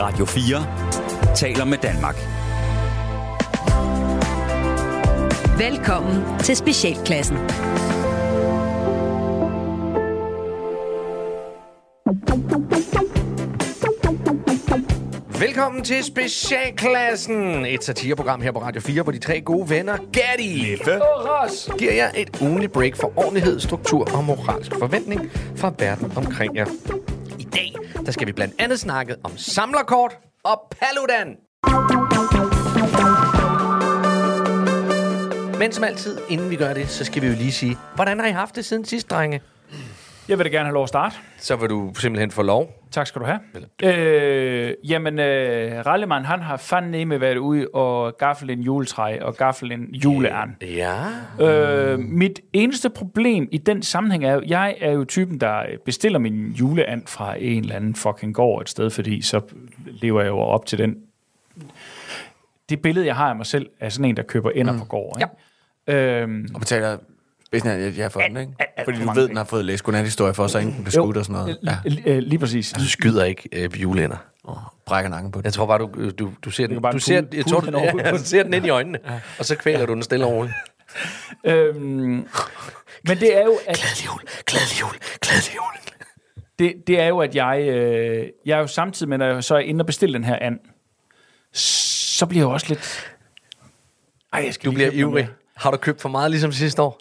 Radio 4 taler med Danmark. Velkommen til Specialklassen. Velkommen til Specialklassen, et satireprogram her på Radio 4, hvor de tre gode venner, Gatti og Ross, giver jer et ugenligt break for ordentlighed, struktur og moralsk forventning fra verden omkring jer. Dag, der skal vi blandt andet snakke om samlerkort og Paludan. Men som altid, inden vi gør det, så skal vi jo lige sige, hvordan har I haft det siden sidst, drenge? Jeg vil da gerne have lov at starte. Så vil du simpelthen få lov. Tak skal du have. Øh, jamen, øh, Rallemann, han har fandme været ude og gaffel en juletræ og gaffel en juleærn. Ja. Øh, mit eneste problem i den sammenhæng er jeg er jo typen, der bestiller min juleand fra en eller anden fucking gård et sted, fordi så lever jeg jo op til den. Det billede, jeg har af mig selv, er sådan en, der køber ender mm. på gård. Ikke? Ja. Øhm, Og betaler hvis den er, jeg har fået den, ikke? alt- alt Fordi for du ved, den har fået læst godnat-historie for sig, inden den blev skudt og sådan noget. Ja. Øh, lige præcis. Du skyder ikke øh, juleænder. Og brækker nakken på det. Jeg tror bare, du, du, du ser den, du ser, jeg tror, du, ja, du ser den ind i øjnene, og så kvæler du den stille og roligt. Øhm, men det er jo, at, Glædelig jul, glædelig jul, glædelig jul. det, det er jo, at jeg, øh, jeg er jo samtidig med, når jeg så er inde og bestille den her and, så bliver jeg jo også lidt... Ej, jeg skal Du bliver ivrig. Har du købt for meget ligesom sidste år?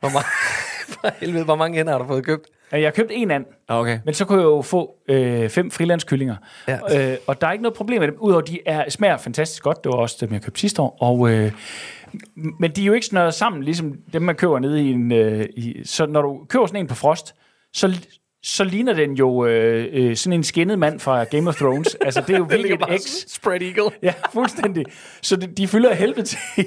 Hvor mange, for helvede, hvor mange ender har du fået købt? Jeg har købt en and, Okay. men så kunne jeg jo få øh, fem frilandskyllinger. Ja. Øh, og der er ikke noget problem med dem, udover de er, smager fantastisk godt. Det var også dem, jeg købte sidste år. Og, øh, men de er jo ikke snørret sammen, ligesom dem, man køber nede i en... Øh, i, så når du køber sådan en på frost, så, så ligner den jo øh, øh, sådan en skinnet mand fra Game of Thrones. altså, det er jo virkelig et X. Spread eagle. Ja, fuldstændig. Så de, de fylder helvede til i,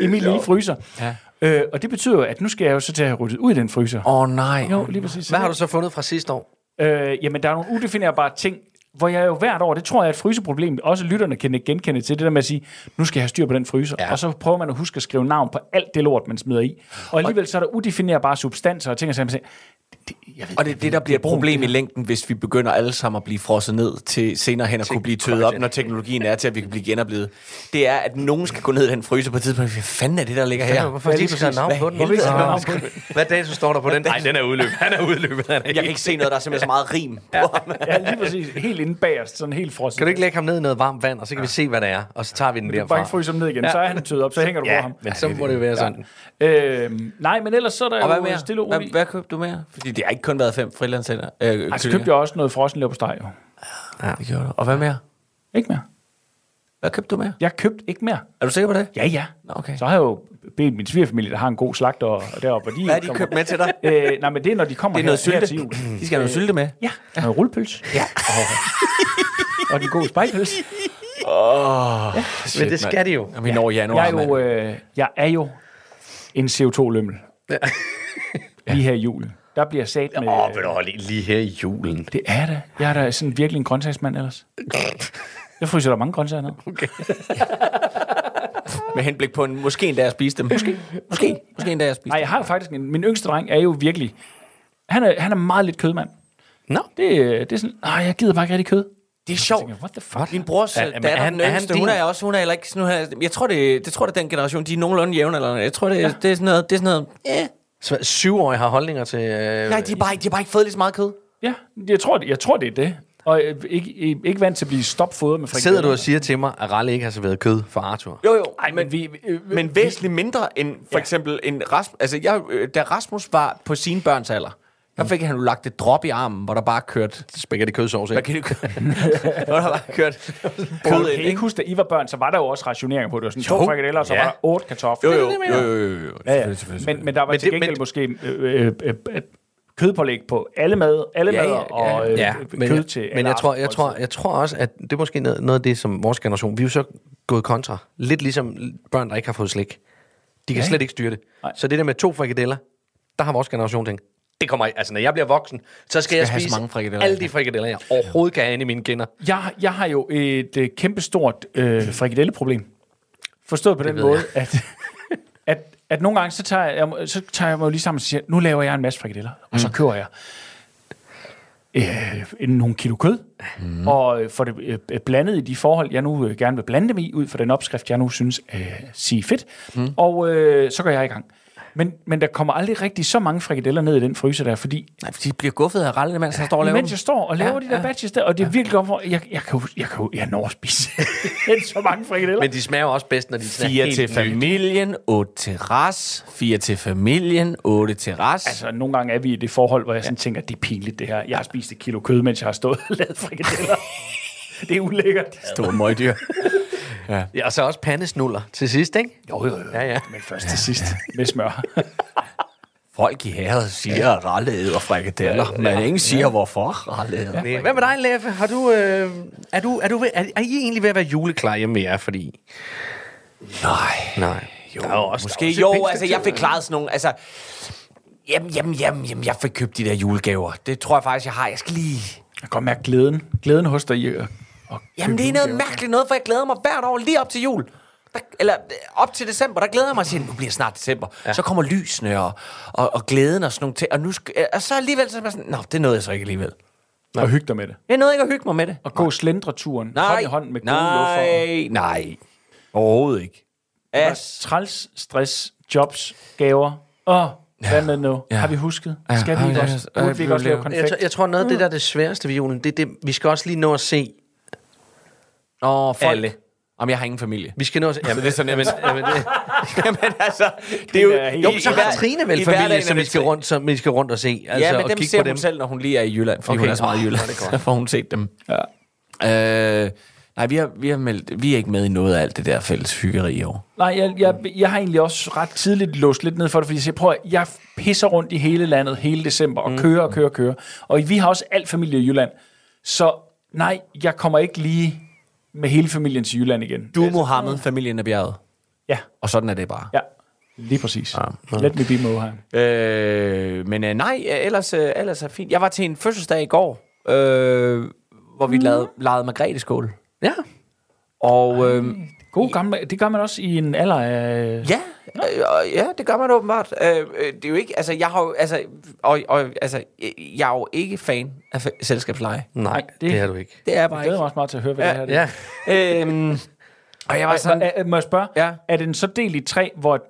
i min lille fryser. Ja. Øh, og det betyder jo, at nu skal jeg jo så til at have ryddet ud i den fryser. Åh oh, nej. Jo, lige præcis. Hvad har du så fundet fra sidste år? Øh, jamen, der er nogle udefinerbare ting, hvor jeg jo hvert år, det tror jeg er et fryseproblem, også lytterne kan genkende til, det der med at sige, nu skal jeg have styr på den fryser, ja. og så prøver man at huske at skrive navn på alt det lort, man smider i. Og alligevel så er der udefinerbare substanser og ting, og så man siger, det, jeg ved, Og det er det, der bliver et problem i længden, hvis vi begynder alle sammen at blive frosset ned til senere hen at kunne blive tøet op, når teknologien er til, at vi kan blive genoplevet. Det er, at nogen skal gå ned i den fryser på et tidspunkt. Hvad fanden er det, der ligger her? Hvorfor ikke sat navn på den? Hvad- dato står der på den? Nej, den er udløbet. Han er udløbet. Han er Jeg kan ikke se noget, der er simpelthen så meget rim. på. Ja, lige præcis. Helt inde bagerst, sådan helt frosset. Kan du ikke lægge ham ned i noget varmt vand, og så kan vi se, hvad det er, og så tager vi den Du kan bare derfra. ikke fryse ham ned igen, så er han tøet op, så hænger du på ham. men så må det være sådan. Øh, nej, men ellers så er der jo stille og Hvad, roligt. hvad købte du mere? Fordi det har ikke kun været fem frilandsætter. Øh, Altså, købte jeg også noget frossen på steg, jo. Ja, det gjorde du. Og hvad mere? Ikke mere. Hvad købte du mere? Jeg købte ikke mere. Er du sikker på det? Ja, ja. Nå, okay. Så har jeg jo bedt min svigerfamilie, der har en god slagter og deroppe, og de Hvad har de kommer- købt med til dig? Øh, nej, men det er, når de kommer Det er noget her, her sylte. til jul. De skal have noget sylte med. Ja, noget rullepøls. Ja. Og, og den gode spejpøls. Men det skal de jo. Og vi når januar, Jeg er jo, øh, jeg er jo en CO2-lømmel. Lige her i julen. Der bliver sat med... Åh, vil du holde lige her i julen? Det er det. Jeg er da sådan virkelig en grøntsagsmand ellers. Jeg fryser der mange grøntsager ned. Med henblik på en, måske en dag at spise dem. Måske. Måske. Måske en dag at spise Nej, jeg har jo faktisk en, min yngste dreng er jo virkelig... Han er, han er meget lidt kødmand. Nå. Det, øh, det er sådan, nej, jeg gider bare ikke rigtig kød. Det er sjovt. tænker, what the fuck? Min brors ja, er- datter, er han- den er han yngste, din? hun er også, hun er heller ikke sådan, hun er, jeg tror, det, det tror, det er den generation, de er nogenlunde jævne, eller jeg tror, det, ja. det er sådan noget, det er sådan noget, yeah. Så syvårige har holdninger til... Øh, Nej, de har bare, ikke- de har bare ikke fået lige så meget kød. Ja, jeg tror, det, jeg tror, det er det. Og øh, ikke, ikke, ikke vant til at blive stopfodret med frikadeller. Sidder du og siger til mig, at Ralle ikke har serveret kød for Arthur? Jo, jo, Ej, men vi... Øh, men væsentligt mindre end for eksempel en Rasmus, altså jeg, øh, da Rasmus var på sine børns alder, der fik han jo lagt et drop i armen, hvor der bare kørte, Spaghetti kødsovs, hvad ikke? kan du hvor der bare kørte kød ind, ikke? huske, da I var børn, så var der jo også rationeringer på det. Sådan to frikadeller, og så Ja. var der otte kartofler. Jo, jo, jo, jo, jo, jo. Ja, ja. Men, men der var Men til det- gengæld men- måske øh, øh, øh, kødpålæg på alle mad, alle Ja, ja, ja, mader, ja. og øh, Ja, men, kød jeg, til men jeg tror, jeg, tror, jeg tror også, at det er måske noget, noget af det, som vores generation, vi er jo så gået kontra. Lidt ligesom børn, der ikke har fået slik. De kan Ja. slet ikke styre det. Nej. Så det der med to frikadeller, der har vores generation tænkt, det kommer ikke. Altså, når jeg bliver voksen, så skal, jeg have så spise mange frikadeller, alle jeg de frikadeller, jeg overhovedet kan have inde i mine kinder. Jeg, jeg har jo et øh, kæmpestort øh, frikadelleproblem. Forstået på den ved måde, at, at, at nogle gange, så tager, jeg, så tager jeg mig jo lige sammen og siger, nu laver jeg en masse frikadeller, og så kører jeg øh, en- nogle kilo kød, mm. og øh, får det øh, blandet i de forhold, jeg nu øh, gerne vil blande dem i, ud fra den opskrift, jeg nu synes øh, sige fedt. Mm. Og øh, så går jeg i gang. Men, men der kommer aldrig rigtig så mange frikadeller ned i den fryser der, fordi Nej, de bliver guffet af Ralle, mens han står og laver mens jeg står og laver Ja, ja, de der ja. batches der, og det er virkelig godt, hvor jeg, jeg, kan jeg kan jeg når at spise så mange frikadeller. Men de smager også bedst, når de smager Fire helt til familien, otte til ras. Fire til familien, otte til ras. Altså, nogle gange er vi i det forhold, hvor jeg sådan tænker, det er pinligt det her. Jeg har spist et kilo kød, mens jeg har stået og lavet frikadeller. det er ulækkert. Store møgdyr. Ja, og så også pandesnuller til sidst, ikke? Jo, jo, jo. Ja, ja. Men først til sidst med smør. Folk i herret siger, at Ralle æder frikadeller, men ingen siger, hvorfor Ralle æder. Nej. Hvad med dig, Leffe? Har du, øh, er, du, er, du ved, er, er I egentlig ved at være juleklar hjemme med jer? Fordi... Nej. Nej. Jo, der er også, Måske der er også jo, altså jeg fik klaret sådan nogle, altså... Jamen, jamen, jamen, jamen, jeg fik købt de der julegaver. Det tror jeg faktisk, jeg har. Jeg skal lige... Jeg kan godt mærke glæden. Glæden hos dig i at Jamen, det er noget mærkeligt noget, for jeg glæder mig hvert år lige op til jul. Der, eller øh, op til december, der glæder jeg mig til, nu bliver snart december. Ja. Så kommer lysene og, og, og glæden og sådan nogle ting. Og, nu skal, og så alligevel, så er jeg sådan, nå, det nåede jeg så ikke alligevel. og hygge dig med det. Jeg nåede ikke at hygge mig med det. Og gå slendreturen Nej, hånd i hånd med gode luffer. nej, nej. Overhovedet ikke. As. Træls, stress, jobs, gaver. Åh, hvad med nu? Ja. Har vi husket? Ja, Skal vi vi- også? ja, lave laver- Jeg, konfekt? tror- jeg tror, noget af det, der er det sværeste ved julen, det er det, vi skal også lige nå at se Åh, folk. alle. Om jeg har ingen familie. Vi skal nå se... Jamen, det er så nemt. Jamen, det, Jamen altså, det er jo... er jo, men så har Trine vel familie, som vi skal, rundt, som vi skal rundt og se. Altså, Ja, men dem ser på hun dem. selv, når hun lige er i Jylland, fordi Okay. hun er så meget i Åh, Jylland. Så får hun set dem. Ja. Øh, nej, vi, har, vi, har meldt, vi er ikke med i noget af alt det der fælles hyggeri i år. Nej, jeg, jeg, jeg har egentlig også ret tidligt låst lidt ned for det, fordi jeg siger, prøv at, jeg pisser rundt i hele landet hele december, og mm. kører og kører og kører. Og vi har også alt familie i Jylland. Så nej, jeg kommer ikke lige med hele familien til Jylland igen. Du, Mohammed, familien af bjerget. Ja, Og sådan er det bare. ja. Lige præcis. Ja. Let me be Mohan. Øh, men øh, nej, øh, ellers, øh, ellers er fint. Jeg var til en fødselsdag i går, øh, hvor vi lavede, lavede Margrethe-skål. Ja. Og øh, God gamle, det gør man også i en alder af... ja, øh, ja, det gør man åbenbart. Øh, øh, det er jo ikke, altså, jeg har jo, altså, og, og, altså, jeg er jo ikke fan af f- selskabsleje. Nej, det, det- det er du ikke. Det er jeg Jeg bare glæder ikke. mig også meget til at høre, hvad Ja, det her er. ja. øhm, og jeg var Sådan, sådan, er, må jeg spørge? Ja. Er den så delt i tre, hvor,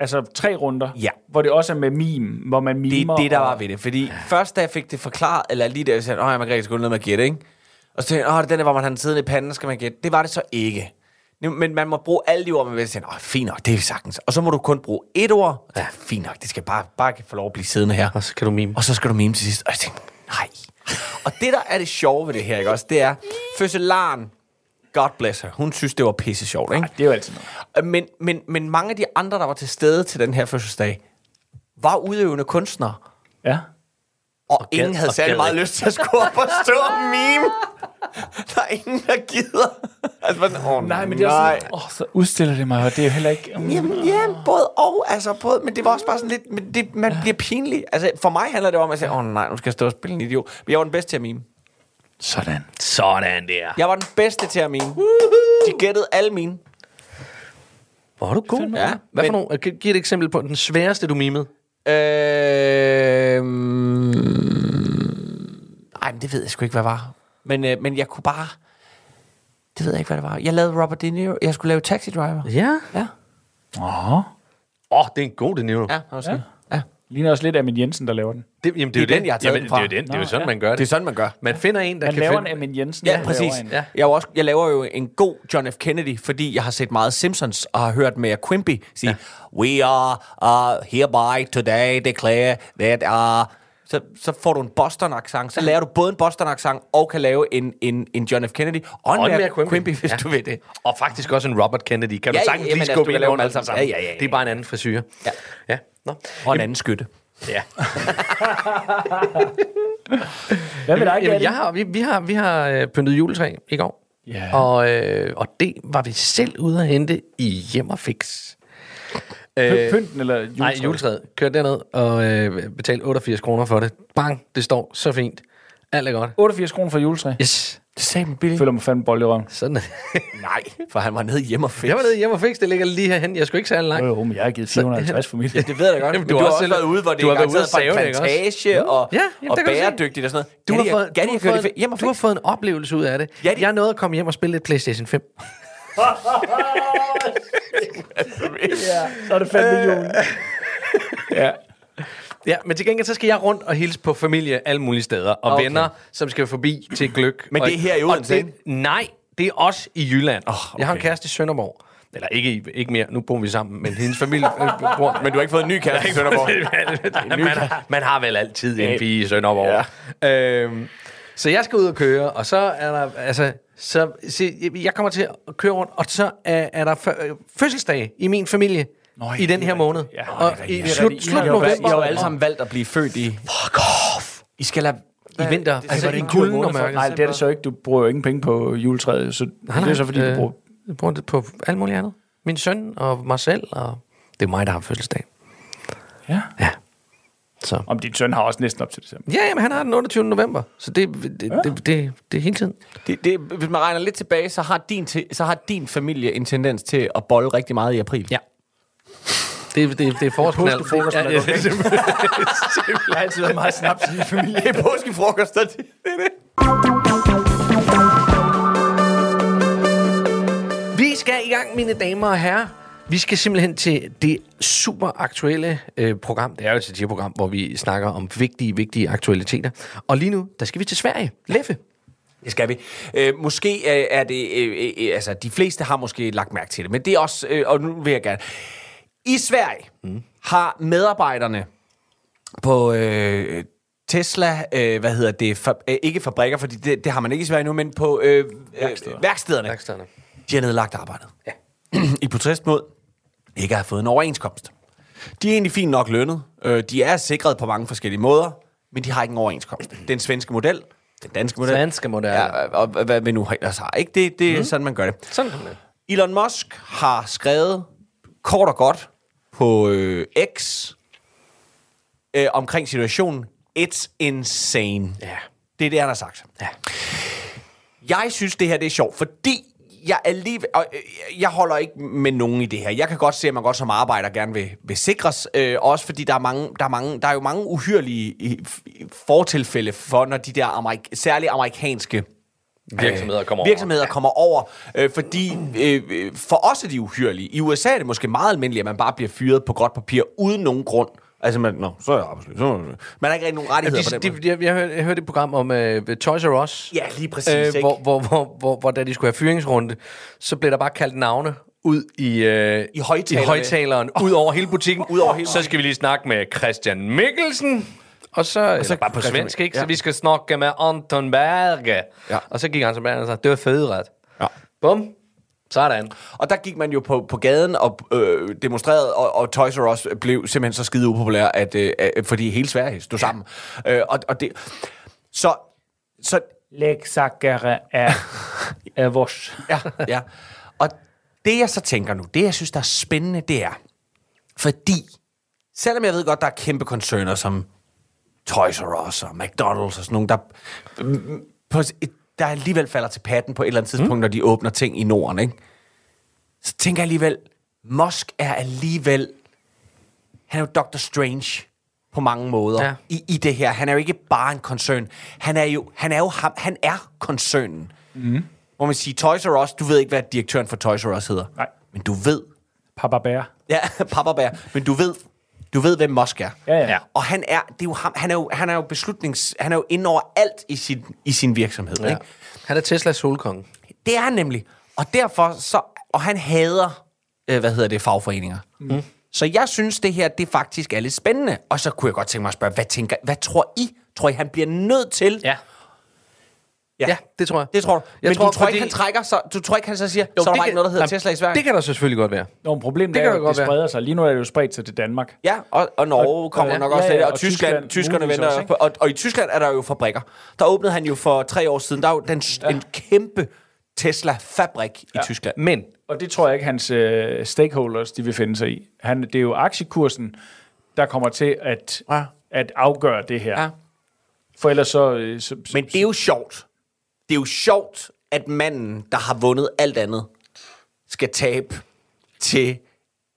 altså tre runder, Ja. hvor det også er med meme, hvor man det mimer? er det, der og- var ved det. Fordi først, da jeg fik det forklaret, eller lige da jeg sagde, åh, jeg Margrethe skulle noget med at gætte, ikke? Og så tænkte jeg, åh, det er den der, hvor man har den siddende i panden, skal man gætte. Det var det så ikke. Men man må bruge alle de ord, man vil sige, åh, fint nok, det er sagtens. Og så må du kun bruge et ord. Ja. Fint nok, det skal bare, bare få lov at blive siddende her. Og så kan du mime. Og så skal du mime til sidst. Og jeg tænkte, nej. Og det, der er det sjove ved det her, ikke også, det er, fødselaren, God bless her, hun synes, det var pisse sjovt, ikke? Det er jo altid noget. Men, men, men mange af de andre, der var til stede til den her fødselsdag, var udøvende kunstnere. Ja. Og, og ingen gad- havde særlig meget lyst til at skulle op og stå og meme. Der er ingen, der gider. Altså, man, oh, Nej, men det er nej. sådan, åh, så udstiller det mig, og det er jo heller ikke... Mm, Jamen, ja, både og, altså, både, men det var også bare sådan lidt, men det, man bliver pinlig. Altså, for mig handler det om, at jeg siger, åh oh, nej, nu skal jeg stå og spille en idiot. Men jeg var den bedste til at mime. Sådan. Sådan der. Jeg var den bedste til at mime. De gættede alle mine. Hvor er du god. Ja, Hvad men- for nogle? Giv giv et eksempel på den sværeste, du mimede. Øh, nej, men det ved jeg sgu ikke, hvad var. Men, øh, men jeg kunne bare... Det ved jeg ikke, hvad det var. Jeg lavede Robert De Niro. Jeg skulle lave Taxi Driver. Ja. Ja. Åh. Åh, oh, det er en god det Niro. Ja, også ja. ja. Ligner også lidt af min Jensen, der laver den. Det, jamen, det er, Det er jo den, jeg har taget jamen, den fra. Det er jo den. Det er jo sådan, ja. man gør det. Det er sådan, man gør. Man finder en, der Man kan laver finde... en af min Jensen. Ja, der laver præcis. en. Ja. Jeg, også, jeg laver jo en god John F. Kennedy, fordi jeg har set meget Simpsons og har hørt med Quimpy sige, ja. We are uh, hereby today declare that uh, så, så får du en Boston-accent. Så lærer du både en Boston-accent og kan lave en, en, en John F. Kennedy og en, Og en Quimpy. Quimpy, hvis Ja. du vil det. Og faktisk også en Robert Kennedy. Kan Ja, du sagtens jamen, lige altså, skubbe kan ind lave under sammen? sammen. Ja, ja, ja, Det er bare en anden frisyr. Ja. Ja. Nå. Og en anden skytte. Ja. Hvad med dig, Jamen, jeg har, vi, vi har, vi har øh, pyntet juletræ i går. Ja. Og, øh, og det var vi selv ude at hente i Hjem og Fix. Py- Pynten eller juletræet? Nej, juletræet. Kør derned og øh, betal 88 kroner for det. Bang, det står så fint. Alt er godt. 88 kroner for juletræ. Yes. Det Sam billigt. føler mig fandme bold i røven. Sådan er. Nej, for han var nede hjemme og fik. Jeg var nede hjemme og fik det ligger lige herhen. Jeg skulle ikke særlig langt. Jo, jo, men jeg har givet 450 for mit. Det ved jeg da godt. Jamen, Men du, har også været ude, hvor det du er garanteret fra plantage og, Ja, jamen, og du bæredygtigt og sådan noget. Du har, fået, du, jeg har fået, du har fået en oplevelse ud af det. Ja, det- Jeg nåede at komme hjem og spille lidt PlayStation 5. Ja, så er det 5 millioner. Ja. Ja, men til gengæld så skal jeg rundt og hilse på familie alle mulige steder. Og Okay. venner, som skal forbi til gløk. Men og, det er her i Odense, det-? Nej, det er også i Jylland. Oh, okay. Jeg har en kæreste i Sønderborg. Eller ikke, ikke mere, nu bor vi sammen, men hendes familie øh, bor... Men du har ikke fået en ny kæreste i Sønderborg. man, har, man har vel altid en pige i Sønderborg. Ja. Øhm, så jeg skal ud og køre, og så er der, altså, så, se, jeg kommer til at køre rundt, og så er, er der øh, fødselsdag i min familie Nå, i ja, den her er måned. Ja, og er i er slut, slut november. I har jo og- alle sammen valgt at blive født i... Fuck off! I skal lade... I vinter. Det, Altså, det i en kulden og for- mørket. Nej, det er det så ikke. Du bruger jo ingen penge på juletræet, så Nej, det er så fordi, øh, du bruger... Jeg bruger det på alt muligt andet. Min søn og mig selv, og det er mig, der har fødselsdag. Ja. Ja. Så. Om din søn har også næsten op til december. Ja, jamen, han har den 28. november, så det, det, det, det, det, det er hele tiden. Det, det, hvis man regner lidt tilbage, så har, din, så har din familie en tendens til at bolle rigtig meget i april. Ja. Det, det, det er forårsknald. Påskefrokosten er Ja, ja, godt væk. Jeg har altid været meget snaps i min familie. Det er påskefrokoster. Det er det. Vi skal i gang, mine damer og herrer. Vi skal simpelthen til det super aktuelle øh, program. Det er jo et satireprogram, hvor vi snakker om vigtige, vigtige aktualiteter. Og lige nu, der skal vi til Sverige. Leffe. Det skal vi. Øh, måske øh, er det... Øh, øh, altså, de fleste har måske lagt mærke til det, men det er også... Øh, og nu vil jeg gerne... I Sverige mm. har medarbejderne på øh, Tesla, øh, hvad hedder det, for, øh, ikke fabrikker, fordi det, det har man ikke i Sverige nu, men på øh, værksteder. Øh, værkstederne, Værkstederne. de har nedlagt arbejdet. Ja. I protest mod ikke at have fået en overenskomst. De er egentlig fint nok lønnet. Øh, de er sikret på mange forskellige måder, men de har ikke en overenskomst. Den svenske model, den danske model. Svenske model, Ja, og, og hvad vi nu ellers har. Ikke? Det, det er mm. sådan, man gør det. Sådan kan man. Elon Musk har skrevet kort og godt på øh, X øh, omkring situationen. It's insane. Ja. Det er det, han har sagt. Ja. Jeg synes, det her det er sjovt, fordi jeg alligevel, og, øh, jeg holder ikke med nogen i det her. Jeg kan godt se, at man godt som arbejder gerne vil, vil sikres, øh, også fordi der er, mange, der, er mange, der er jo mange i fortilfælde for, når de der amerik- særligt amerikanske Virksomheder kommer over. virksomheder kommer over, øh, fordi øh, for os er de uhyrlige. I USA er det måske meget almindeligt, at man bare bliver fyret på gråt papir, uden nogen grund. Altså, man, nå, så er jeg arbejdsløs. Så, man har ikke rigtig nogen rettigheder på den De, måde. de, jeg, jeg, hørte, jeg hørte et program om uh, Toys R Us. Ja, lige præcis, Øh, hvor, hvor, hvor, hvor, hvor, da de skulle have fyringsrunde, så blev der bare kaldt navne ud i, øh, I højtalerne. i højtaleren, ud over hele butikken. Ud over hele så skal vi lige snakke med Christian Mikkelsen. Og så, og så bare på svensk, ikke? ja. Så vi skal snakke med Anton Berge. Ja. Og så gik han som og sagde, det var fedret. Ja. Bum. Sådan. Og der gik man jo på, på gaden og øh, demonstrerede, og, og Toys R Us blev simpelthen så skide upopulær, at, øh, at, fordi hele Sverige stod sammen. Øh, og, og det, så, så Leksakkere er, er vores. ja, ja. Og det jeg så tænker nu, det jeg synes, der er spændende, det er, fordi, selvom jeg ved godt, der er kæmpe koncerner som Toys R Us og McDonald's og sådan nogle, der, mm, på, der alligevel falder til patten på et eller andet tidspunkt, mm. når de åbner ting i Norden, ikke? Så tænker jeg alligevel, Musk er alligevel, han er jo Dr. Strange på mange måder Ja. i, i det her. Han er jo ikke bare en koncern. Han er jo, han er jo ham, han er koncernen. Mm. Hvor man siger, Toys R Us, du ved ikke, hvad direktøren for Toys R Us hedder. Nej. Men du ved, Papa Bær. ja, Papa Bear, men du ved, du ved, hvem Musk er. Ja, ja. Og han er, det er jo ham, han er jo, han er jo beslutnings, han er jo inde over alt i sin, i sin virksomhed. Ja. Ja. Ikke? Han er Teslas solkonge. Det er han nemlig. Og derfor så, og han hader, øh, hvad hedder det, fagforeninger. Mm. Så jeg synes, det her, det faktisk er lidt spændende. Og så kunne jeg godt tænke mig at spørge, hvad tænker, hvad tror I? Tror I, han bliver nødt til? Ja. Ja. Ja, det tror jeg. Det tror du. Jeg Men tror, du tror fordi- ikke, han trækker, så, du tror ikke, han så siger, jo, så er der kan- ikke noget, der hedder Nej, Tesla i Sverige? Det kan der selvfølgelig godt være. Nå, men problemet Det det kan er, da jo, godt at det være. spreder sig. Lige nu er det jo spredt sig til Danmark. Ja, og, og Norge Og- kommer og- nok ja, også til ja, det, og, og Tyskland, Tyskland tyskerne venter, også, og, og i Tyskland er der jo fabrikker. Der åbnede han jo for tre år siden, der er jo den, ja. en kæmpe Tesla-fabrik i Tyskland. Men Og det tror jeg ikke, hans øh, stakeholders de vil finde sig i. Han, det er jo aktiekursen, der kommer til at, Ja. at afgøre det her. Ja. For ellers så... øh, så, så Men det er jo sjovt, det er jo sjovt, at manden, der har vundet alt andet, skal tabe til...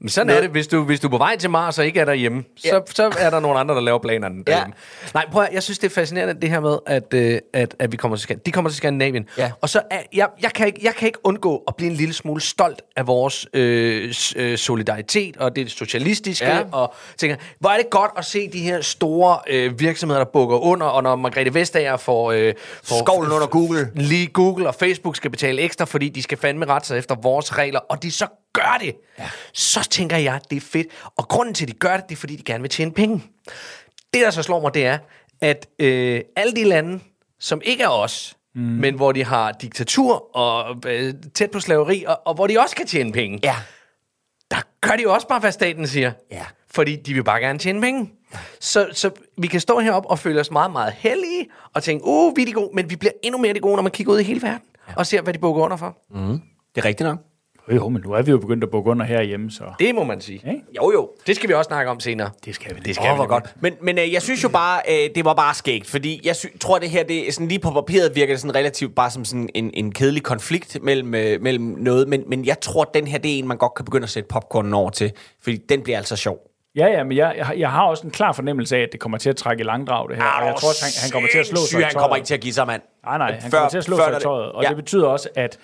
Men sådan er det, hvis du, hvis du er på vej til Mars og ikke er derhjemme, ja. så, så er der nogle andre, der laver planerne derhjemme. Nej, prøv at, jeg synes, det er fascinerende, det her med, at, øh, at, at vi kommer til, Skan- de kommer til Skandinavien. Ja. Og så er, jeg, jeg, kan ikke, jeg kan ikke undgå at blive en lille smule stolt af vores øh, øh, solidaritet og det socialistiske. Ja. Ja. Og tænker, hvor er det godt at se de her store øh, virksomheder, der bukker under, og når Margrethe Vestager får... Øh, får Skovlen under Google. Lige Google og Facebook skal betale ekstra, fordi de skal fandme rette sig efter vores regler, og de så gør det, ja. så tænker jeg, det er fedt. Og grunden til, at de gør det, det er, fordi de gerne vil tjene penge. Det, der så slår mig, det er, at øh, alle de lande, som ikke er os, mm. men hvor de har diktatur og øh, tæt på slaveri, og, og hvor de også kan tjene penge, Ja. der gør de jo også bare, hvad staten siger. Ja. Fordi de vil bare gerne tjene penge. Så, så vi kan stå heroppe og føle os meget, meget heldige, og tænke, uh, vi er de gode, men vi bliver endnu mere de gode, når man kigger ud i hele verden, ja. og ser, hvad de bukker under for. Mm. Det er rigtigt nok. Jo, men nu er vi jo begyndt at bukke under herhjemme, så... Det må man sige. Ja, Jo, jo. Det skal vi også snakke om senere. det skal vi. Det skal Åh, vi godt. Men, men øh, jeg synes jo bare, øh, det var bare skægt, fordi jeg sy- tror, det her, det er sådan lige på papiret virker det sådan relativt bare som sådan en, en kedelig konflikt mellem, øh, mellem noget, men, men jeg tror, at den her, det er en, man godt kan begynde at sætte popcornen over til, fordi den bliver altså sjov. Ja, ja, men jeg, jeg, har- jeg har også en klar fornemmelse af, at det kommer til at trække i langdrag, det her. og jeg tror også, han, han kommer til at slå sig Syg, i han kommer ikke til at give sig, mand. Nej, nej, han Før- kommer til at slå sig i tøjet. Og ja. det betyder også, at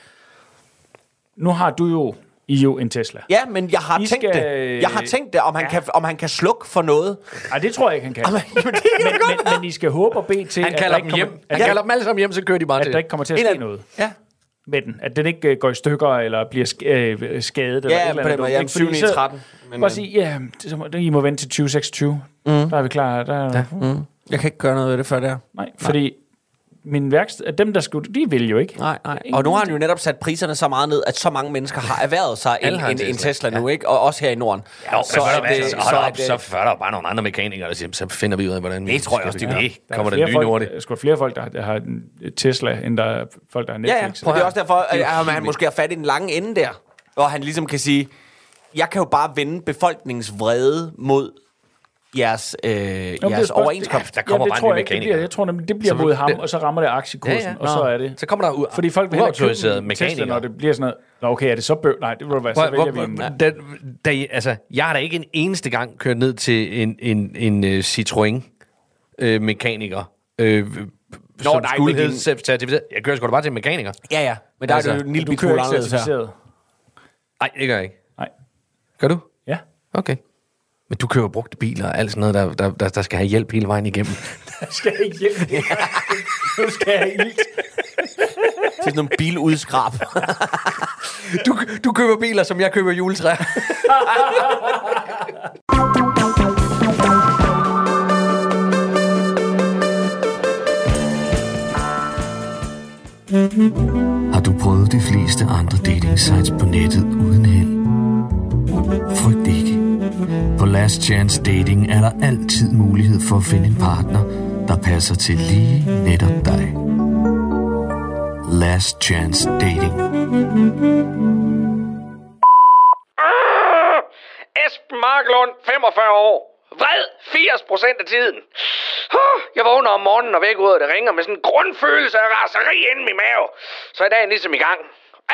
nu har du jo, I jo en Tesla. Ja, men jeg har I tænkt skal- det. Jeg har tænkt det, om han, Ja. kan, om han kan slukke for noget. Nej, det tror jeg ikke, han kan. Kan men, men, men I skal håbe og bede til, Han at, kalder der dem ikke hjem. kommer, Han at, kalder dem alle sammen hjem, så kører de bare at til. der ikke kommer til at ske noget Ja. med den. At den ikke øh, går i stykker, eller bliver øh, skadet. eller Ja, eller på den måde. Ja, ikke? 7 Fordi 9 så- 13. Men, Bare sige, ja, så må- I må vente til 2026. Mm. Der er vi klar. Der, ja. mm, jeg kan ikke gøre noget ved det før der. Nej, fordi min værksted, dem der skulle, de vil jo ikke. Nej, nej. Og nu har han jo netop sat priserne så meget ned, at så mange mennesker har erhvervet sig en, en en, en Tesla. Tesla nu, ikke? Og også her i Norden. Jo, så, så, det, så, så, op, det, så er der bare nogle andre mekanikere, der siger, så finder vi ud af, hvordan vi Det tror jeg også, de vil. Er kommer der flere nye folk, Nordic. Der er sgu flere folk, der, der har en Tesla, end der er folk, der har Ja, ja. Netflix. Og det er også derfor, er at han måske har fat i den lange ende der. Hvor han ligesom kan sige, jeg kan jo bare vende befolkningens vrede mod jeres, øh, Nå, men det er jeres overenskomst. Der kommer det bare tror nye jeg. Jeg tror nemlig, det bliver Så mod ham, det- og så rammer det aktiekursen, og så Nå, er det... Så kommer der ud. Fordi folk vil hellere købe en Tesla, når det bliver sådan noget. Nå, okay, er det så bøv? Nej, det vil være, så Hvor, vælger hvor, vi en... da, da, altså, jeg har da ikke en eneste gang kørt ned til en, en, en uh, Citroën-mekaniker, øh, som nej, skulle hedde certificeret. Jeg kører sgu da bare til en mekaniker. Ja, ja. Men der Altså, er det jo en lille bit anderledes her. Nej, det gør jeg ikke. Nej. Gør du? Ja. Okay. Men du kører brugte biler og alt sådan noget, der, der, der, der skal have hjælp hele vejen igennem. skal jeg ikke hjælpe. nu skal jeg have ilt. Til sådan nogle biludskrab. Du, du køber biler, som jeg køber juletræer. Har du prøvet de fleste andre dating sites på nettet uden held? Frygt ikke. Last Chance Dating er der altid mulighed for at finde en partner, der passer til lige netop dig. Last Chance Dating. Esben Marklund, 45 år. Vred 80 procent af tiden. Ah, Jeg vågner om morgenen og væk ud, og det ringer med sådan en grundfølelse af raseri inde i min mave. Så er dagen ligesom i gang.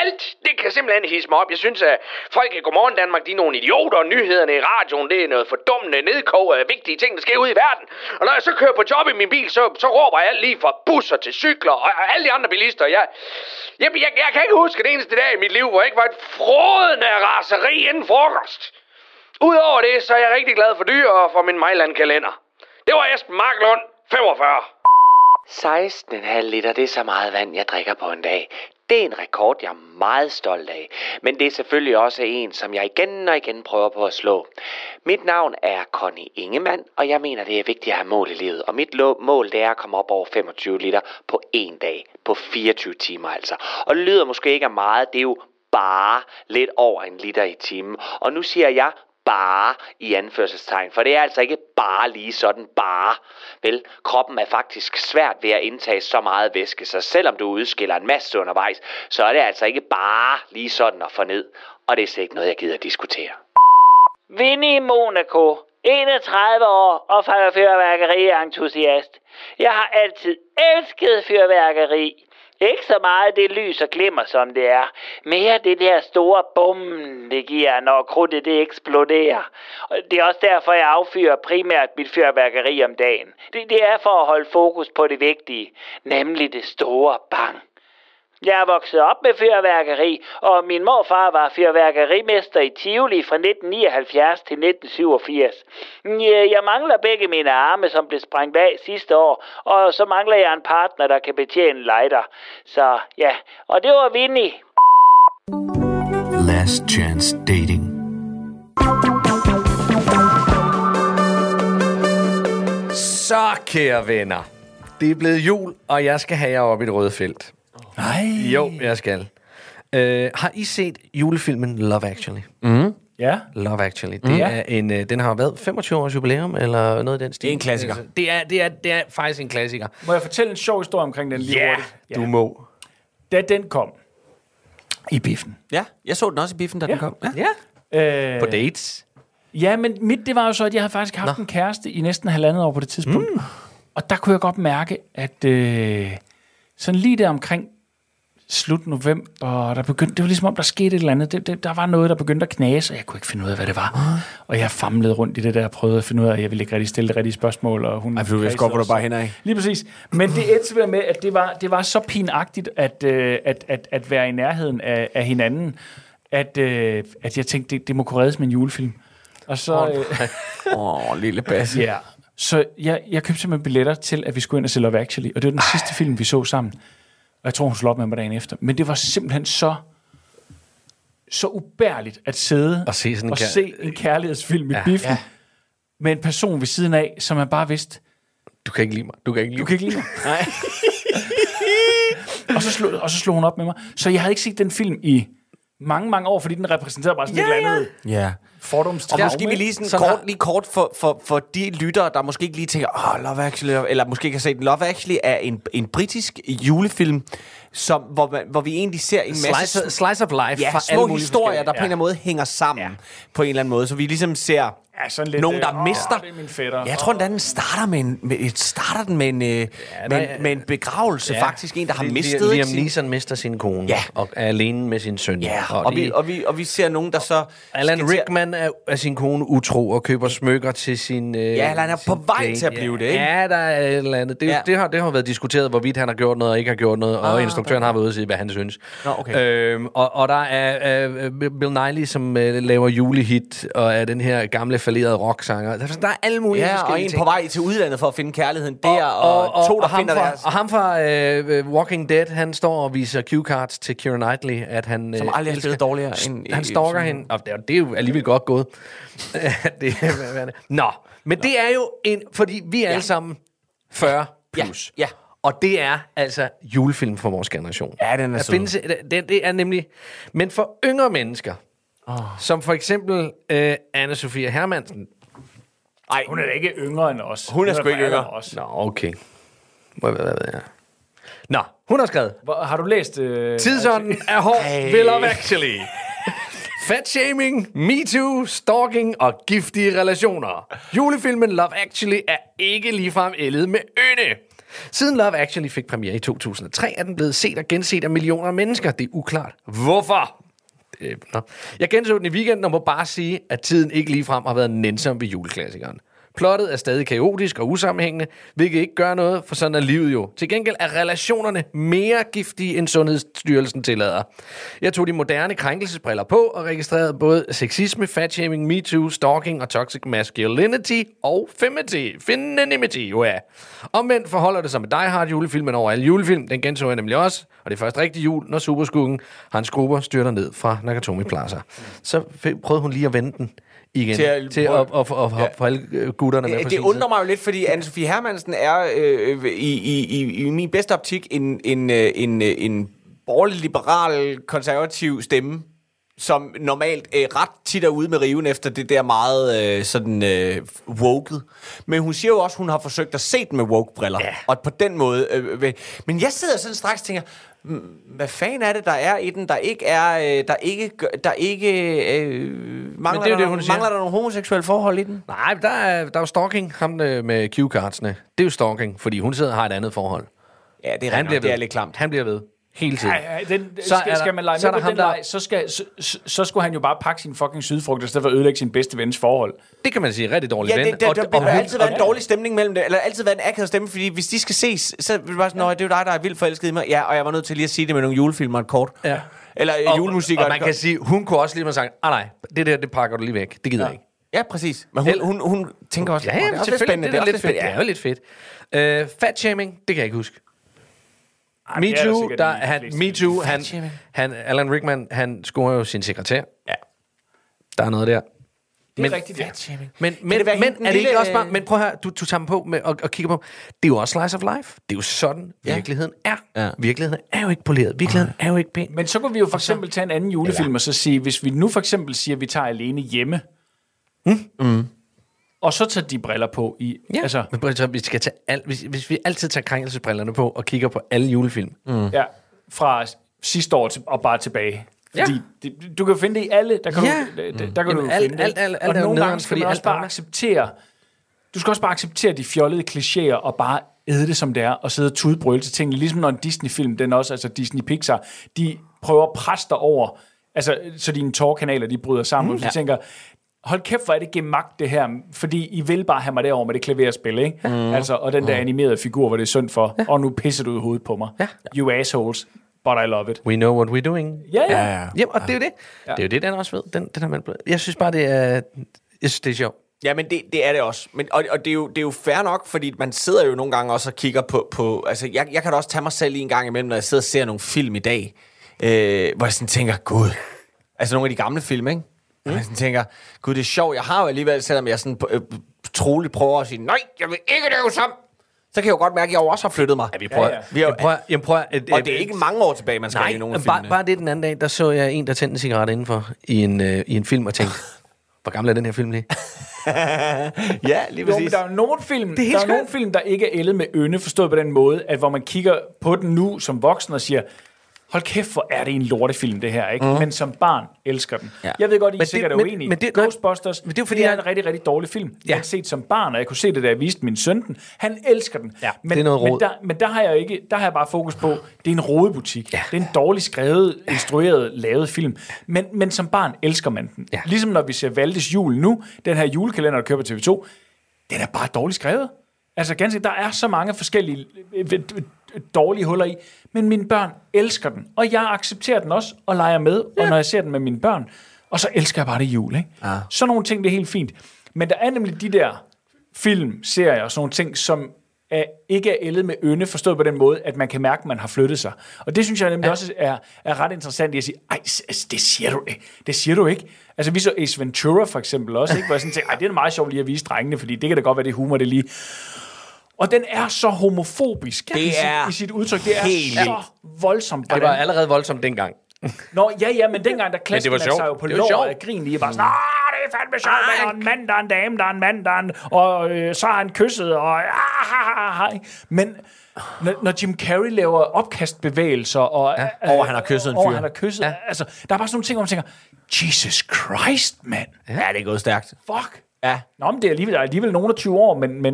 Alt, det kan simpelthen hisse mig op. Jeg synes, at folk i Godmorgen Danmark, de er nogle idioter, og nyhederne i radioen, det er noget fordummende nedkog af vigtige ting, der sker ude i verden. Og når jeg så kører på job i min bil, så, så råber jeg alt lige fra busser til cykler og, og alle de andre bilister. Jeg, jeg, jeg, jeg kan ikke huske det eneste dag i mit liv, hvor jeg ikke var et frådende raseri inden frokost. Udover det, så er jeg rigtig glad for dyr og for min Mejland-kalender. Det var Esben Marklund, 45. 16,5 liter, det er så meget vand, jeg drikker på en dag. Det er en rekord, jeg er meget stolt af. Men det er selvfølgelig også en, som jeg igen og igen prøver på at slå. Mit navn er Conny Ingemann, og jeg mener, det er vigtigt at have mål i livet. Og mit mål, det er at komme op over 25 liter på en dag. På 24 timer altså. Og det lyder måske ikke af meget, det er jo bare lidt over en liter i timen. Og nu siger jeg bare i anførselstegn, for det er altså ikke bare lige sådan bare. Vel, kroppen er faktisk svært ved at indtage så meget væske, så selvom du udskiller en masse undervejs, så er det altså ikke bare lige sådan at få ned. Og det er slet ikke noget, jeg gider at diskutere. Vinnie Monaco, 31 år og fyrværkeri-entusiast. Jeg har altid elsket fyrværkeri. Ikke så meget det lys og glimmer, som det er. Mere det der store bum, det giver, når krudtet det eksploderer. Og det er også derfor, jeg affyrer primært mit fyrværkeri om dagen. Det, det er for at holde fokus på det vigtige, nemlig det store bang. Jeg er vokset op med fyrværkeri, og min morfar var fyrværkerimester i Tivoli fra 1979 til 1987. Jeg mangler begge mine arme, som blev sprængt af sidste år, og så mangler jeg en partner, der kan betjene lighter. Så ja, og det var Vinnie. Last Chance Dating. Så, kære venner. Det er blevet jul, og jeg skal have jer op i det røde felt. Nej. Jo, jeg skal. Øh, har I set julefilmen Love Actually? Ja. Love Actually. Det Ja. er en, øh, den har været 25 års jubilæum, eller noget af den stil. Det er en klassiker. Altså, Det er, det er, det er faktisk en klassiker. Må jeg fortælle en sjov historie omkring den lige Ja, hurtigt? du må. Da den kom i biffen. Ja, jeg så den også i biffen, da den kom. Ja. Ja. Øh, På dates. Ja, men mit, det var jo så, at jeg havde faktisk haft Nå. en kæreste i næsten halvandet år på det tidspunkt. Mm. Og der kunne jeg godt mærke, at øh, sådan lige der omkring slut november, der begyndte, det var ligesom om, der skete et eller andet. Det, det, der var noget, der begyndte at knase, og jeg kunne ikke finde ud af, hvad det var. Og jeg famlede rundt i det der, og prøvede at finde ud af, at jeg ville ikke rigtig stille det rigtige spørgsmål. Og hun Ej, for du vidste godt, hvor du bare hen af. Lige præcis. Men det endte med, at det var, det var så pinagtigt at, øh, at, at, at være i nærheden af, af hinanden, at, øh, at jeg tænkte, det, det må kunne reddes med en julefilm. Og så, Åh, oh, lille Basse. ja. så jeg, jeg købte simpelthen billetter til, at vi skulle ind og se Love Actually, og det var den sidste film, vi så sammen. Og jeg tror, hun slog op med mig dagen efter. Men det var simpelthen så så ubærligt at sidde Og se sådan en og kær- se en kærlighedsfilm i Ja. biffen, med en person ved siden af, som man bare vidste, Du kan ikke lide mig. Du kan ikke lide du kan ikke lide mig. Nej. og, så slog, og så slog hun op med mig. Så jeg havde ikke set den film i mange, mange år, fordi den repræsenterede bare sådan ja, et eller andet Ja. Fordomstraume. Og måske vi lige sådan Sådan kort, lige kort for, for, for de lyttere, der måske ikke lige tænker, åh, Love Actually, eller måske ikke har set den. Love Actually er en, en britisk julefilm, som, hvor, man, hvor vi egentlig ser en masse Slice, slice of life ja, fra små historier, der på en eller anden måde hænger sammen ja. på en eller anden måde. Så vi ligesom ser Ja, sådan lidt, nogen, der øh, mister. åh, det er min fætter. Jeg tror, den starter med en, med, et- starter den med en, øh, med, en, med en begravelse, ja. faktisk. En, der har mistet Liam sin- Neeson mister sin kone, Ja. og er alene med sin søn. Ja, og, og, vi, og, vi, og vi ser nogen, der så... Alan skal Rickman er, er sin kone utro og køber smykker til sin... Øh, Ja, eller han er på vej date. til at blive det, ikke? Ja, der er et eller andet. Det, Ja. det, har, det har været diskuteret, hvorvidt han har gjort noget og ikke har gjort noget, og instruktøren har været ude og sige, hvad han synes. Nå, okay. øhm, og, og der er øh, Bill Nighy, som øh, laver julehit, og er den her gamle fallerede rocksanger. Der, der er alle mulige Ja, og forskellige en ting. på vej til udlandet for at finde kærligheden der, og, og, to, der ham finder fra, deres... Og ham fra øh, Walking Dead, han står og viser cue cards til Keira Knightley, at han... Som øh, aldrig har spillet dårligere end Han stalker hende, og det, er- det er jo alligevel godt gået. det, er- hvad er det? Nå, men det er jo en... Fordi vi er alle sammen 40 plus. Ja, ja. Og det er altså julefilm for vores generation. Ja, den er Der findes, det, det er nemlig... Men for yngre mennesker, oh. som for eksempel øh, Anne-Sophia Hermansen, Ej, Hun er da ikke yngre end os. Hun er sgu på ikke yngre. Os. Nå, okay. Hvad, hvad, hvad, hvad, Nå, hun har skrevet, Hvor, har du læst... Øh, Tidsånden er hård ved Love Actually. Fatshaming, MeToo, stalking og giftige relationer. Julefilmen Love Actually er ikke ligefrem ældet med øne. Siden Love Actually fik premiere i 2003, er den blevet set og genset af millioner af mennesker. Det er uklart. Hvorfor? Øh, nå. Jeg genså den i weekenden og må bare sige, at tiden ikke ligefrem har været nænsom ved juleklassikeren. Plottet er stadig kaotisk og usammenhængende, hvilket ikke gør noget, for sådan er livet jo. Til gengæld er relationerne mere giftige, end Sundhedsstyrelsen tillader. Jeg tog de moderne krænkelsesbriller på og registrerede både sexisme, fatshaming, MeToo, stalking og toxic masculinity og femity, femininity, jo ja. Omvendt forholder det sig med Die Hard julefilmen over alle julefilm. Den genså jeg nemlig også, og det er først rigtig jul, når superskuggen Hans Gruber styrter ned fra Nakatomi Plaza. Så prøvede hun lige at vende den igen, Til at- til at, at, at, at, at få alle øh, gutterne med det sin undrer mig jo lidt, fordi Anne-Sophie Hermansen er øh, i, i, i, i min bedste optik en, en, øh, en, øh, en borgerlig, liberal, konservativ stemme, som normalt øh, ret tit er ude med riven efter det der meget øh, sådan øh, woket. Men hun siger jo også, at hun har forsøgt at se den med woke-briller. Ja. Og på den måde... Øh, øh, men jeg sidder sådan straks og tænker, "Mm, hvad fanden er det, der er i den, der ikke er... Øh, der ikke... Der ikke øh, mangler, det er der, det, hun siger. mangler der nogle homoseksuelle forhold i den? Nej, der er, der er jo stalking, ham øh, med cue-cardsene. Det er jo stalking, fordi hun sidder og har et andet forhold. Ja, det er, Han bliver det ved. er lidt klamt. Han bliver ved. Hele tiden. Ej, ej, den, Så er skal, der- skal man lege så er med der på ham, den der- leg, så, skal, så, så, skulle han jo bare pakke sin fucking sydfrugt, i stedet for at ødelægge sin bedste vens forhold. Det kan man sige. Rigtig dårlig Ja, ven. det, det, Og- der, og- der, der og- har altid været en dårlig stemning mellem det, eller altid været en akavet stemning, fordi hvis de skal ses, så vil det bare sådan, "Nå, det er jo dig, der er vildt forelsket i mig. Ja, og jeg var nødt til lige at sige det med nogle julefilmer kort. Ja. Eller øh, og, julemusik. og, og man kan sige, hun kunne også lige have sagt, ah nej, det der, det pakker du lige væk. Det gider jeg ikke. Ja, præcis. Men hun, hun, hun tænker også, Ja, "Åh, ja, det er også lidt spændende. Det er, også lidt fedt. ja. Det er jo lidt fedt. Uh, fat shaming, det kan jeg ikke huske. Ej, Me det er der Too, der, i de han. Me Too, han, han, Alan Rickman, han scorer jo sin sekretær. Ja. Der er noget der. Det er Men- rigtigt, ja. Men, men, det men er det ikke lille, også bare... Men prøv her, du, du tager dem på med, og, og kigger på. Det er jo også slice of life. Det er jo sådan, Ja. virkeligheden er. Ja. Virkeligheden er jo ikke poleret. Virkeligheden er jo ikke pæn. Men så kunne vi jo for eksempel tage en anden julefilm og så sige, hvis vi nu for eksempel siger, at vi tager alene hjemme, mm. Og så tager de briller på i... Ja, Altså, men prøv, at- så vi skal tage al, hvis, hvis vi altid tager krænkelsesbrillerne på og kigger på alle julefilm. Mm. ja, fra sidste år til, og bare tilbage. Ja. Fordi det, du kan jo finde det i alle, der kan Ja. du, der, der kan Jamen, du alt- finde det. alt- alt- alt og er nogle gange skal fordi man også alt bare acceptere, du skal også bare acceptere de fjollede klichéer og bare æde det, som det er, og sidde og tudbrøle til tingene. Ligesom når en Disney-film, den også, altså Disney Pixar, de prøver at presse dig over, altså, så dine tårkanaler, de bryder sammen, mm, og så ja. tænker, hold kæft, hvor er det gemagt det her, fordi I vil bare have mig derover med det klaverspil, ikke? Mm. Altså, og den der animerede figur, hvor det er synd for, ja. og nu pisser du i hovedet på mig. Ja. You assholes, but I love it. We know what we're doing. Ja, ja. Ja, ja. Jamen, og det er jo det. Ja. Det er jo det, den også ved. Den, den har man, jeg synes bare, det er... Jeg synes, det er sjovt. Ja, men det, det er det også. Men, og og det, er jo, det er jo fair nok, fordi man sidder jo nogle gange også og kigger på... på altså, jeg, jeg kan da også tage mig selv i en gang imellem, når jeg sidder og ser nogle film i dag, øh, hvor jeg sådan tænker, gud... Altså nogle af de gamle film, ikke? Mm. Jeg sådan tænker, gud, det er sjovt. Jeg har jo alligevel, selvom jeg sådan øh, troligt prøver at sige, nej, jeg vil ikke lave sammen. Så kan jeg jo godt mærke, at jeg jo også har flyttet mig. Ja, vi Prøv, Ja, ja. Vi har, prøv, jamen, prøv, et, og det er ikke mange år tilbage, man skal Nej, i nogle bare, filmene. bare det den anden dag, der så jeg en, der tændte en cigaret indenfor i en, øh, i en film og tænkte, hvor gammel er den her film lige? ja, lige Jo, men præcis. der er jo nogle film, Det er der er nogle film, der ikke er ældet med ynde, forstået på den måde, at hvor man kigger på den nu som voksen og siger, hold kæft, hvor er det en lortefilm, det her, ikke? Mm. Men som barn elsker den. Ja. Jeg ved godt, I Men det- sikkert er men- uenige. men det- nej, Ghostbusters, men det er fordi, det er en rigtig, rigtig dårlig film. Ja. Jeg har set som barn, og jeg kunne se det, da jeg viste min søn den. Han elsker den. Ja, men, det er noget men rod. der, men der har jeg ikke, der har jeg bare fokus på, det er en rodebutik. Ja. Det er en dårligt skrevet, instrueret, lavet film. Men, men som barn elsker man den. Ja. Ligesom når vi ser Valdes jul nu, den her julekalender, der kører på TV2, den er bare dårligt skrevet. Altså ganske, der er så mange forskellige dårlige huller i, men mine børn elsker den, og jeg accepterer den også, og leger med, ja. og når jeg ser den med mine børn, og så elsker jeg bare det jul, ikke? Ja. Sådan nogle ting, det er helt fint. Men der er nemlig de der film, serier og sådan nogle ting, som er, ikke er ældet med ynde, forstået på den måde, at man kan mærke, at man har flyttet sig. Og det synes jeg nemlig ja. også er, er ret interessant at sige, ej, s- det siger du ikke. Det siger du ikke. Altså vi så Ace Ventura for eksempel også, ikke? hvor jeg sådan tænkte, ej, det er meget sjovt lige at vise drengene, fordi det kan da godt være, det humor, det lige. Og den er så homofobisk Det i, er sit, i sit udtryk. Det er helt så voldsomt. Det var hvordan- allerede voldsomt dengang. Nå, ja, ja, men dengang, der klaskede man sig jo på sjovt. af grin lige bare sådan, ah, det er fandme sjovt, der er en mand, der er en dame, der er en mand, der er en, og øh, så har han kysset, og ah, ha, ha, ha. Men når, når Jim Carrey laver opkastbevægelser, og, ja. Over, han har kysset en over, fyr. han har kysset, ja. altså, der er bare sådan nogle ting, hvor man tænker, Jesus Christ, mand, Ja, det er gået stærkt. fuck. Ja. Nå, men det er alligevel, der er alligevel nogle af 20 år, men, men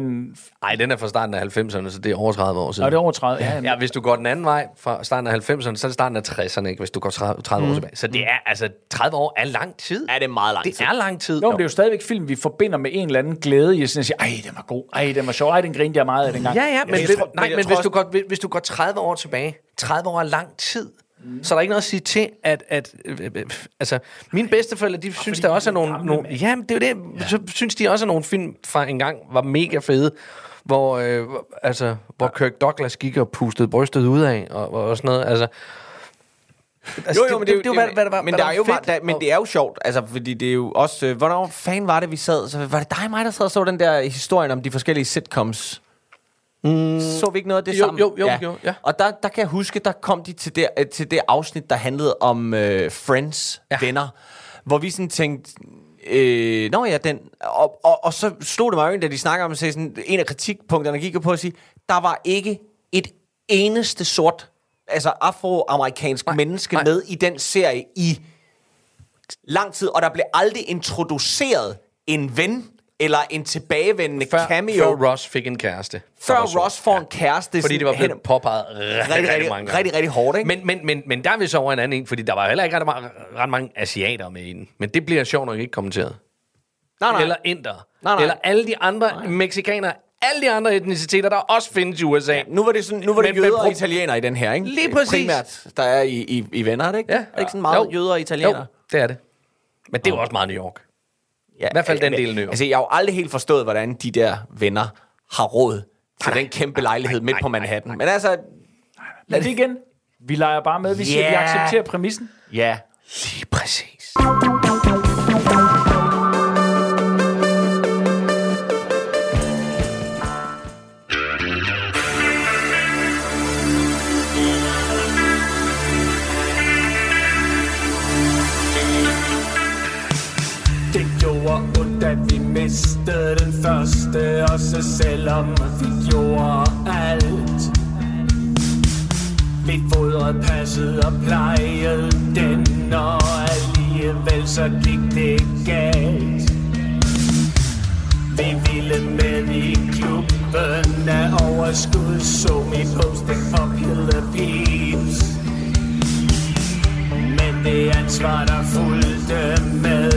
Nej, den er fra starten af 90'erne, så det er over 30 år siden. Nå, det er over 30. Ja, Ja, hvis du går den anden vej fra starten af 90'erne, så er det starten af 60'erne, ikke? hvis du går 30, 30 mm. år tilbage. Så det er, altså, 30 år er lang tid. Ja, det er meget lang Det tid. er lang tid. Jo, men det er jo stadigvæk film, vi forbinder med en eller anden glæde i sådan at sige, ej, den var god, ej, den var sjov, ej, den grinede jeg meget af dengang. Ja, ja, men, jeg ved, tror- nej, men men hvis, du går, hvis du går 30 år tilbage, 30 år er lang tid, mm. så er der ikke noget at sige til, at, at øh, øh, øh, altså, mine bedsteforældre, de synes, der de også er er nogle, gamle, nogle ja, men det er jo det, ja. så synes de også, at nogle film fra en gang var mega fede, hvor, øh, altså, hvor Kirk Douglas gik og pustede brystet ud af, og, og sådan noget, altså, altså Jo, jo, men det, det, var, hvad, hvad der var, men, der er jo, meget- der, men det er jo sjovt, altså, fordi det er jo også... Øh, hvornår fan var det, vi sad? Så var det dig og mig, der sad og så den der historien om de forskellige sitcoms? Mm. Så vi ikke noget af det Jo, sammen? jo, jo, jo, ja. Og der, der kan jeg huske, der kom de til det, øh, til det afsnit, der handlede om øh, Friends, Ja. ja. venner, hvor vi sådan tænkte, øh, nå ja, den, og, og, og så slog det mig jo da de snakker om, at sådan, en af kritikpunkterne gik på at sige, der var ikke et eneste sort, altså afroamerikansk Nej, menneske nej. med i den serie i lang tid, og der blev aldrig introduceret en ven eller en tilbagevendende Før, cameo, før Ross fik en kæreste. før Ross får en kæreste. Fordi det var blevet påpeget rigtig, rigtig, mange gange. rigtig, rigtig hårdt, ikke? Men, men, men, men der er vi så over en anden en, fordi der var heller ikke ret, ret mange asiater med i den. Men det bliver sjovt nok ikke kommenteret. nej, nej. Eller inder. Nej, nej. Eller alle de andre mexikanere. Alle de andre etniciteter, der også findes i USA. Ja. Nu var det, sådan, nu var det Men- jøder og italienere i den her, ikke? Lige præcis. Primært, der er i, i, i venner, er det ikke? Ja. Er det ikke sådan meget Jo. jøder og italienere? Jo, det er det. Men det er jo også meget New York. Ja, I hvert fald den øh, del York. Altså, jeg har jo aldrig helt forstået, hvordan de der venner har råd til den kæmpe lejlighed midt på Manhattan. Men altså, Men det igen. Vi leger bare med. Vi siger, vi accepterer præmissen. ja. Lige præcis. Også selvom vi gjorde alt. Vi fodrede, passede og plejede den Og alligevel så gik det galt. Vi ville med i klubben af overskud Så vi posting pille peeps men det ansvar, der fulgte med,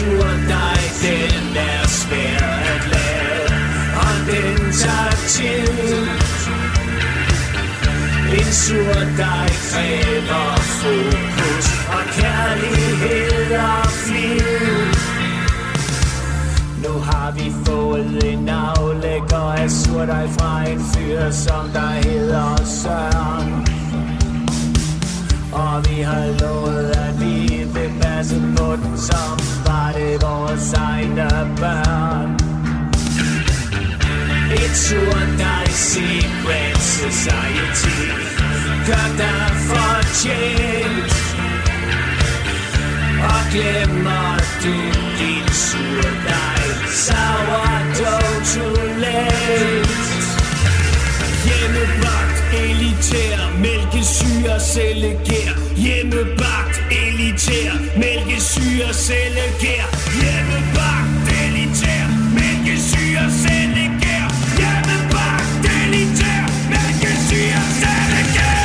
sur dig, den er svær at lade, og den tager tid. En sur dig kræver fokus og kærlighed og flid. Nu har vi fået en aflægger af surdej fra en fyr, som der hedder Søren. Og vi har lovet, at vi vil passe på den, som var det vores egne børn. Et surdej secret society gør dig fortjent. Og glemmer du din surdej Sourdough too late Hjemmebagt, elitær, mælkesyre, cellegær. Hjemmebagt, elitær, mælkesyre, cellegær. Hjemmebagt, elitær, mælkesyre, cellegær. Hjemmebagt, elitær, mælkesyre, cellegær.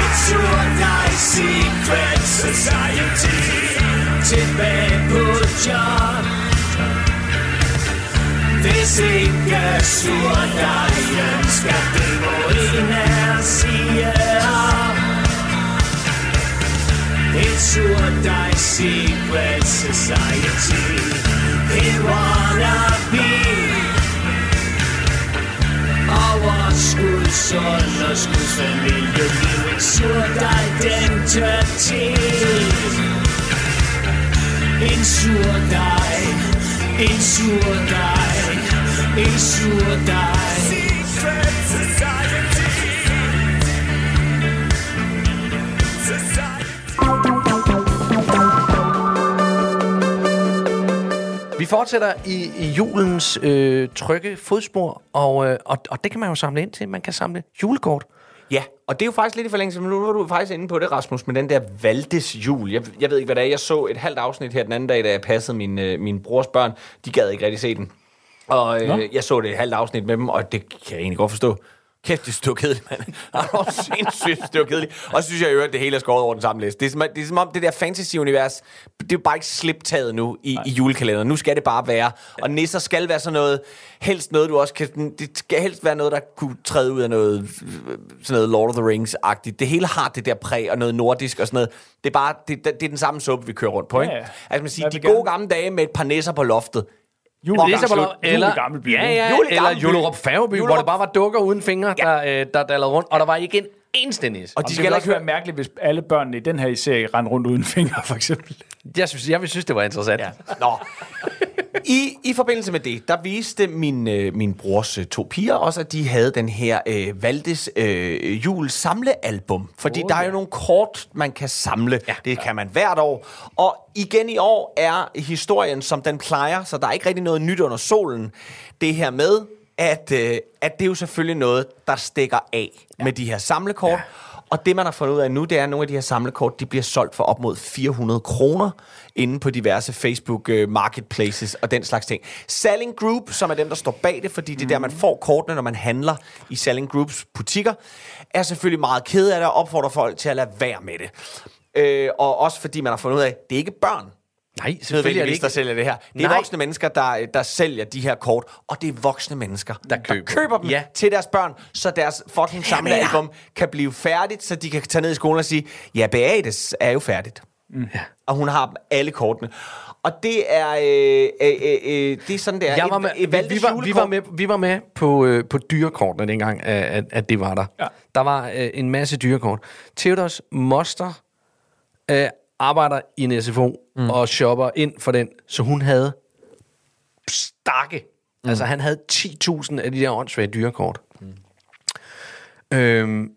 Et surdej secret society. Tilbage på job hvis ikke surdejen skal det må en af os sige op Et surdej secret society Et wannabe Overskud, underskudsfamilie Liv en surdej identitet En surdej en surdej En surdej Secret society Vi fortsætter i, i julens øh, trygge fodspor, og, øh, og, og det kan man jo samle ind til. Man kan samle julekort. Ja, og det er jo faktisk lidt i forlængelse, men nu var du faktisk inde på det, Rasmus, med den der Valdes jul. Jeg, jeg ved ikke, hvad det er. Jeg så et halvt afsnit her den anden dag, da jeg passede min, øh, min brors børn. De gad ikke rigtig se den. Og øh, jeg så det et halvt afsnit med dem, og det kan jeg egentlig godt forstå. Kæft, det er kedeligt, mand. Det var sindssygt, det var kedeligt. Og så synes jeg jo, at det hele er skåret over den samme liste. Det er, som, det er som om, det der fantasy-univers, det er jo bare ikke sliptaget nu i, i julekalenderen. Nu skal det bare være. Og nisser skal være sådan noget, helst noget, du også kan... Det skal helst være noget, der kunne træde ud af noget, sådan noget Lord of the Rings-agtigt. Det hele har det der præg og noget nordisk og sådan noget. Det er bare, det, det er den samme suppe, vi kører rundt på, ikke? Ja, ja. Altså man siger, de gode gerne- gamle dage med et par nisser på loftet. Jul, Hvor det er gang så slut. eller, i Gammelby. Ja, ja, Jul i eller. Julerup Færgeby, hvor det bare var dukker uden fingre, der, øh, der dallede rundt, og der var ikke en eneste nis. Og de det skal heller ikke være mærkeligt, hvis alle børnene i den her serie rendte rundt uden fingre, for eksempel. Jeg synes, jeg vil synes, det var interessant. Ja. Nå. I, I forbindelse med det, der viste min, øh, min brors øh, to piger også, at de havde den her øh, Valdes øh, jul samlealbum. Fordi oh, der er jo nogle kort, man kan samle. Ja. Det kan man hvert år. Og igen i år er historien, som den plejer, så der er ikke rigtig noget nyt under solen. Det her med, at, øh, at det er jo selvfølgelig noget, der stikker af ja. med de her samlekort. Ja. Og det, man har fundet ud af nu, det er, at nogle af de her samlekort, de bliver solgt for op mod 400 kroner inde på diverse Facebook øh, marketplaces og den slags ting. Selling Group, som er dem, der står bag det, fordi det er der, man får kortene, når man handler i Selling Groups butikker, er selvfølgelig meget ked af det og opfordrer folk til at lade være med det. Øh, og også fordi man har fundet ud af, at det er ikke børn, Nej, selvfølgelig er det ikke. der sælger det her. Det er Nej. voksne mennesker, der, der sælger de her kort, og det er voksne mennesker, der køber. køber dem Ja. til deres børn, så deres fucking samlealbum kan blive færdigt, så de kan tage ned i skolen og sige, ja, Beates er jo færdigt. Mm. Og hun har alle kortene. Og det er, øh, øh, øh, øh, det er sådan, det er. Jeg var Et- med, et vi, Valdes vi, var, vi, var med, vi var med på, øh, på dyrekortene dengang, at, at, at det var der. Ja. Der var øh, en masse dyrekort. Theodors moster øh, arbejder i en SFO mm. og shopper ind for den, så hun havde stakke. Mm. Altså han havde 10.000 af de der åndssvage dyrekort. Mm. Øhm,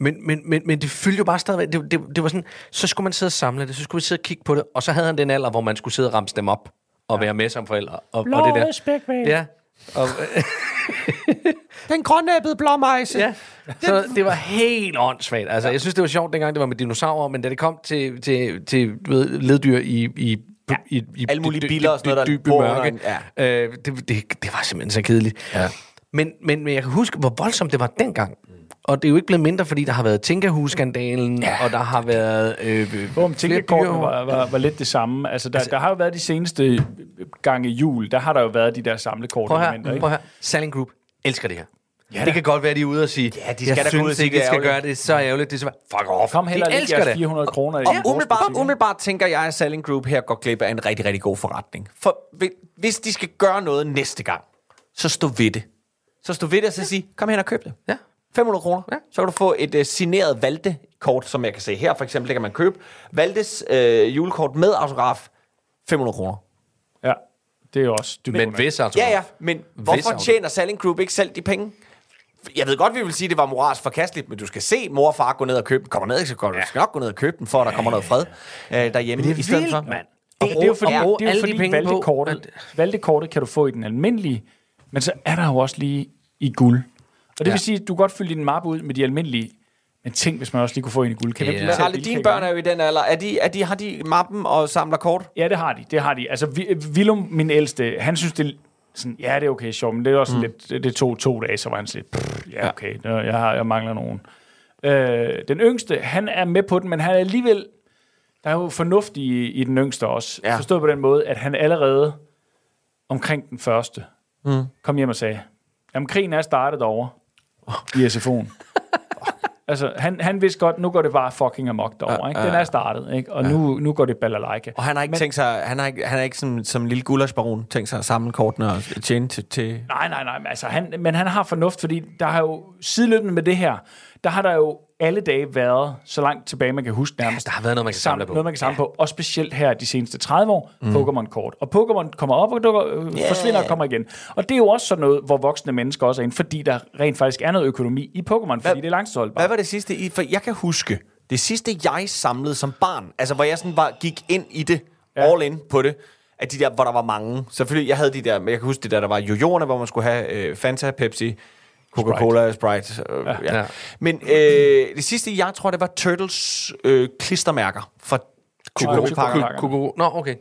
men, men, men, men det fyldte jo bare stadigvæk. Det, det, det var sådan, så skulle man sidde og samle det, så skulle vi sidde og kigge på det, og så havde han den alder, hvor man skulle sidde og ramse dem op og være med som forældre. Og, og det der. spækvæg. Ja. Og, Den grønnæbbede blåmejse. ja. Så det var helt åndssvagt. Altså, jeg synes, det var sjovt, dengang det var med dinosaurer, men da det kom til, til, til du ved, leddyr i, i, ja. i, i Alle mulige biller og sådan noget, der dybe mørke, en- øh, det, det, det var simpelthen så kedeligt. Ja. Men, men, men jeg kan huske, hvor voldsomt det var dengang. Og det er jo ikke blevet mindre, fordi der har været Tinkerhus-skandalen, ja. og der har været øh, flere tænkekortene dyr- var, var, var lidt det samme. Altså, der, altså, der har jo været de seneste gange jul, der har der jo været de der samlekort Prøv her, ikke? prøv her. Selling Group elsker det her. Ja, det kan godt være, de er ude og sige, Ja, de skal jeg da gå ud og synes sige, ikke, det er de skal ærgerligt." gøre det så ærgerligt. Det er så, fuck off. Kom heller de elsker jeres det. 400 kroner i Og umiddelbart, umiddelbart tænker jeg, at Selling Group her går glip af en rigtig, rigtig god forretning. For hvi- hvis de skal gøre noget næste gang, så stå ved det. Så stå ved det og så sige, kom hen og køb det. Ja. 500 kroner. Ja. Så kan du få et uh, signeret Valde-kort, som jeg kan se her for eksempel. Det kan man købe. Valdes uh, julekort med autograf. 500 kroner. Ja, det er også dybt Men hvis altså... Ja, ja, men hvorfor autograf. tjener Selling Group ikke selv de penge? Jeg ved godt, vi vil sige, at det var moralsk forkasteligt, men du skal se mor og far gå ned og købe den. Kommer ned, så går du skal nok gå ned og købe den, for at der kommer noget fred øh, derhjemme. det er i stedet vildt, for. mand. Det, det er jo fordi, det er jo alle de fordi penge på- valgtekortet, valgtekortet kan du få i den almindelige, men så er der jo også lige i guld. Og det ja. vil sige, at du kan godt fylde din mappe ud med de almindelige, men tænk, hvis man også lige kunne få en i guld. Kan Ja. ikke Men dine børn er jo i den alder. Er de, er de, har de mappen og samler kort? Ja, det har de. Det har de. Altså, Vi- Willum, min ældste, han synes, det sådan, ja, det er okay, sjovt, men det er også mm. lidt, det, det tog to dage, så var han sådan lidt, "Pff, ja, okay, ja. Jeg, har, jeg mangler nogen. Øh, den yngste, han er med på den, men han er alligevel, der er jo fornuft i, i den yngste også. Ja. Forstået på den måde, at han allerede omkring den første mm. kom hjem og sagde, jamen krigen er startet over i SFO'en. altså, han, han vidste godt, nu går det bare fucking amok derovre. Ikke? Den er startet, ikke? og nu, nu går det balalaika. Og han har ikke Men- tænkt sig, han har ikke, han har ikke som, som lille gulasbaron tænkt sig at samle kortene og tjene til... til Nej, nej, nej, men altså, han, men han har fornuft, fordi der har jo sideløbende med det her, der har der jo alle dage været, så langt tilbage man kan huske nærmest. der har været noget, man kan samle på. Noget, man kan samle ja. på, og specielt her de seneste 30 år, mm. Pokémon-kort. Og Pokémon kommer op og dukker, øh, yeah. forsvinder og kommer igen. Og det er jo også sådan noget, hvor voksne mennesker også er inde, fordi der rent faktisk er noget økonomi i Pokémon, fordi det er langtidsholdbart. Hvad var det sidste? I, for jeg kan huske, det sidste jeg samlede som barn, altså hvor jeg sådan bare gik ind i det, ja. Ja. all in på det, af de der, hvor der var mange. Selvfølgelig, jeg havde de der, men jeg kan huske det der, der var jojoerne, hvor man skulle have øh, Fanta, Pepsi, Coca-Cola, Sprite. Sprite øh, ja. Ja. Men øh, det sidste, jeg tror, det var Turtles øh, klistermærker fra. Kokoro. Nå, okay.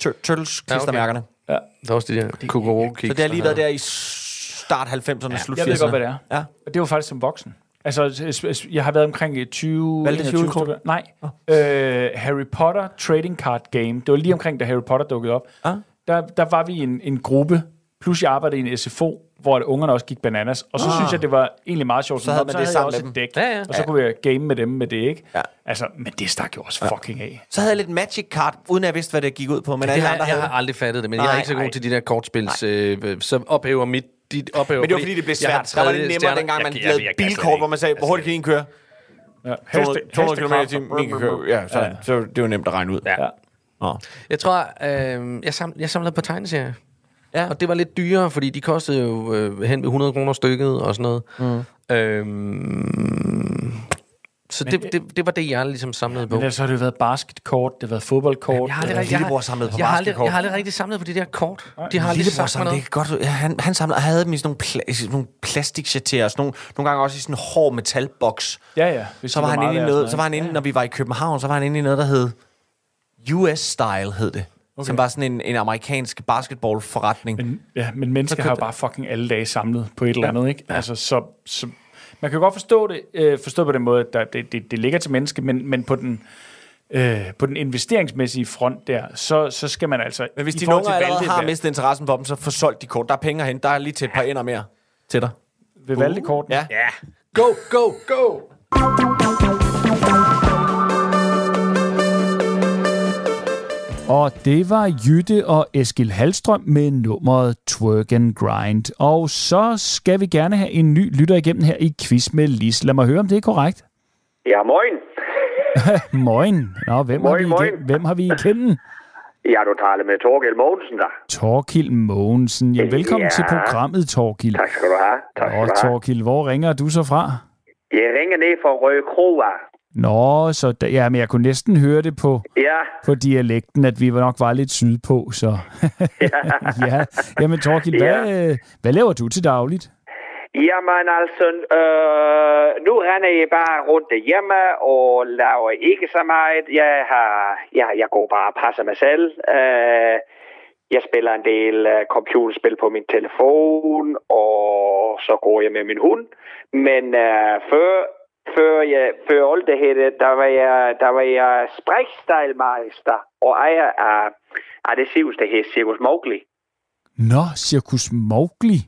Tur- Turtles klistermærkerne. Ja. Der er også de der kokoro Så det har lige været der i start 90'erne, ja, slut 80'erne. Jeg ved godt, hvad det er. Ja. Og det var faktisk som voksen. Altså, jeg har været omkring 20... Valgtes 21 julekort? stykker. Nej. Øh, Harry Potter Trading Card Game. Det var lige omkring, da Harry Potter dukkede op. Ah. Der, der var vi en, en gruppe, plus jeg arbejdede i en SFO, hvor at ungerne også gik bananas. Og så ah. synes jeg, det var egentlig meget sjovt. Så havde man så det havde sammen jeg også med et dem. dæk, Ja, ja. og så kunne jeg game med dem med det, ikke? Ja. Altså, men det stak jo også fucking af. Så havde jeg lidt Magic Card, uden at jeg vidste, hvad det gik ud på. Men Det alle har, andre jeg havde har aldrig fattet det, men Nej, jeg er ikke så god nej. til de der kortspils. Øh, så ophæver mit... Dit ophæver, Men det var fordi, det blev jeg svært. Der var det nemmere, stjerne. dengang man Jeg- jeg- lavede jeg bilkort, hvor man sagde, hvor hurtigt kan I køre? Ja. 200, 200 km i timen, min kan køre. Ja, sådan. Så det var nemt at regne ud. Ja. Ja. Jeg tror, øh, jeg, jeg samlede på tegneserier. Ja. Og det var lidt dyrere, fordi de kostede jo øh, hen ved 100 kroner stykket og sådan noget. Mm. Øhm, Så det, det, det var det, jeg ligesom samlede på. Men ellers har det jo været basketkort, det har været fodboldkort. Jeg har aldrig, Øh, rigtig, jeg, lillebror har, samlede på jeg, har aldrig, basketkort. jeg har aldrig rigtig samlet på de der kort. De har aldrig Lillebror sagt sammen, det noget. er godt. Ja, han, han samlede, han havde dem i sådan nogle, pla- sådan nogle plastikcharterer, sådan nogle, nogle gange også i sådan en hård metalboks. Ja, ja. Hvis Så var han inde i noget, så var han inde, når vi var i København, så var han inde i noget, der hed US-style, hed det. Okay. Som var sådan en, en amerikansk basketballforretning. Men, ja, men mennesker Så har jo bare fucking alle dage samlet på et eller andet, ikke? Altså, så, så, man kan godt forstå det, øh, forstå på den måde, at der, det, det, det ligger til menneske, men, men på den øh, på den investeringsmæssige front der, så, så skal man altså... Men hvis de nogen til allerede har mistet interessen for dem, så få solgt de kort. Der er penge hente. Der er lige til et par ender mere til dig. Ved Valdekorten. Ja. Go, go, go! Og det var Jytte og Eskil Halstrøm med nummeret Twerk and Grind. Og så skal vi gerne have en ny lytter igennem her i Quiz med Lis. Lad mig høre, om det er korrekt. Ja, moin. Moin. Nå, hvem, har Moin, vi moin. igen, hvem har vi igennem? Ja, du taler med Torgild Mogensen der. Torkild Mogensen. Ja, velkommen Ja. til programmet, Torkild. Tak skal du have. Tak skal Og du have. Hvor ringer du så fra? Jeg ringer ned fra Røde Kro af. Nå, så da, ja, men jeg kunne næsten høre det på, Ja, på dialekten, at vi nok var lidt sydpå, så... ja, jamen Torkild, hvad, øh, hvad laver du til dagligt? jamen altså, øh, nu render jeg bare rundt derhjemme og laver ikke så meget. Jeg, har, ja, jeg går bare og passer mig selv. Øh, jeg spiller en del uh, computerspil på min telefon, og så går jeg med min hund. Men uh, før, før, jeg, før alt det her, der var jeg, der var jeg sprækstejlmeister og ejer af, af det cirkus, der hedder Mowgli. Nå, Circus Mowgli.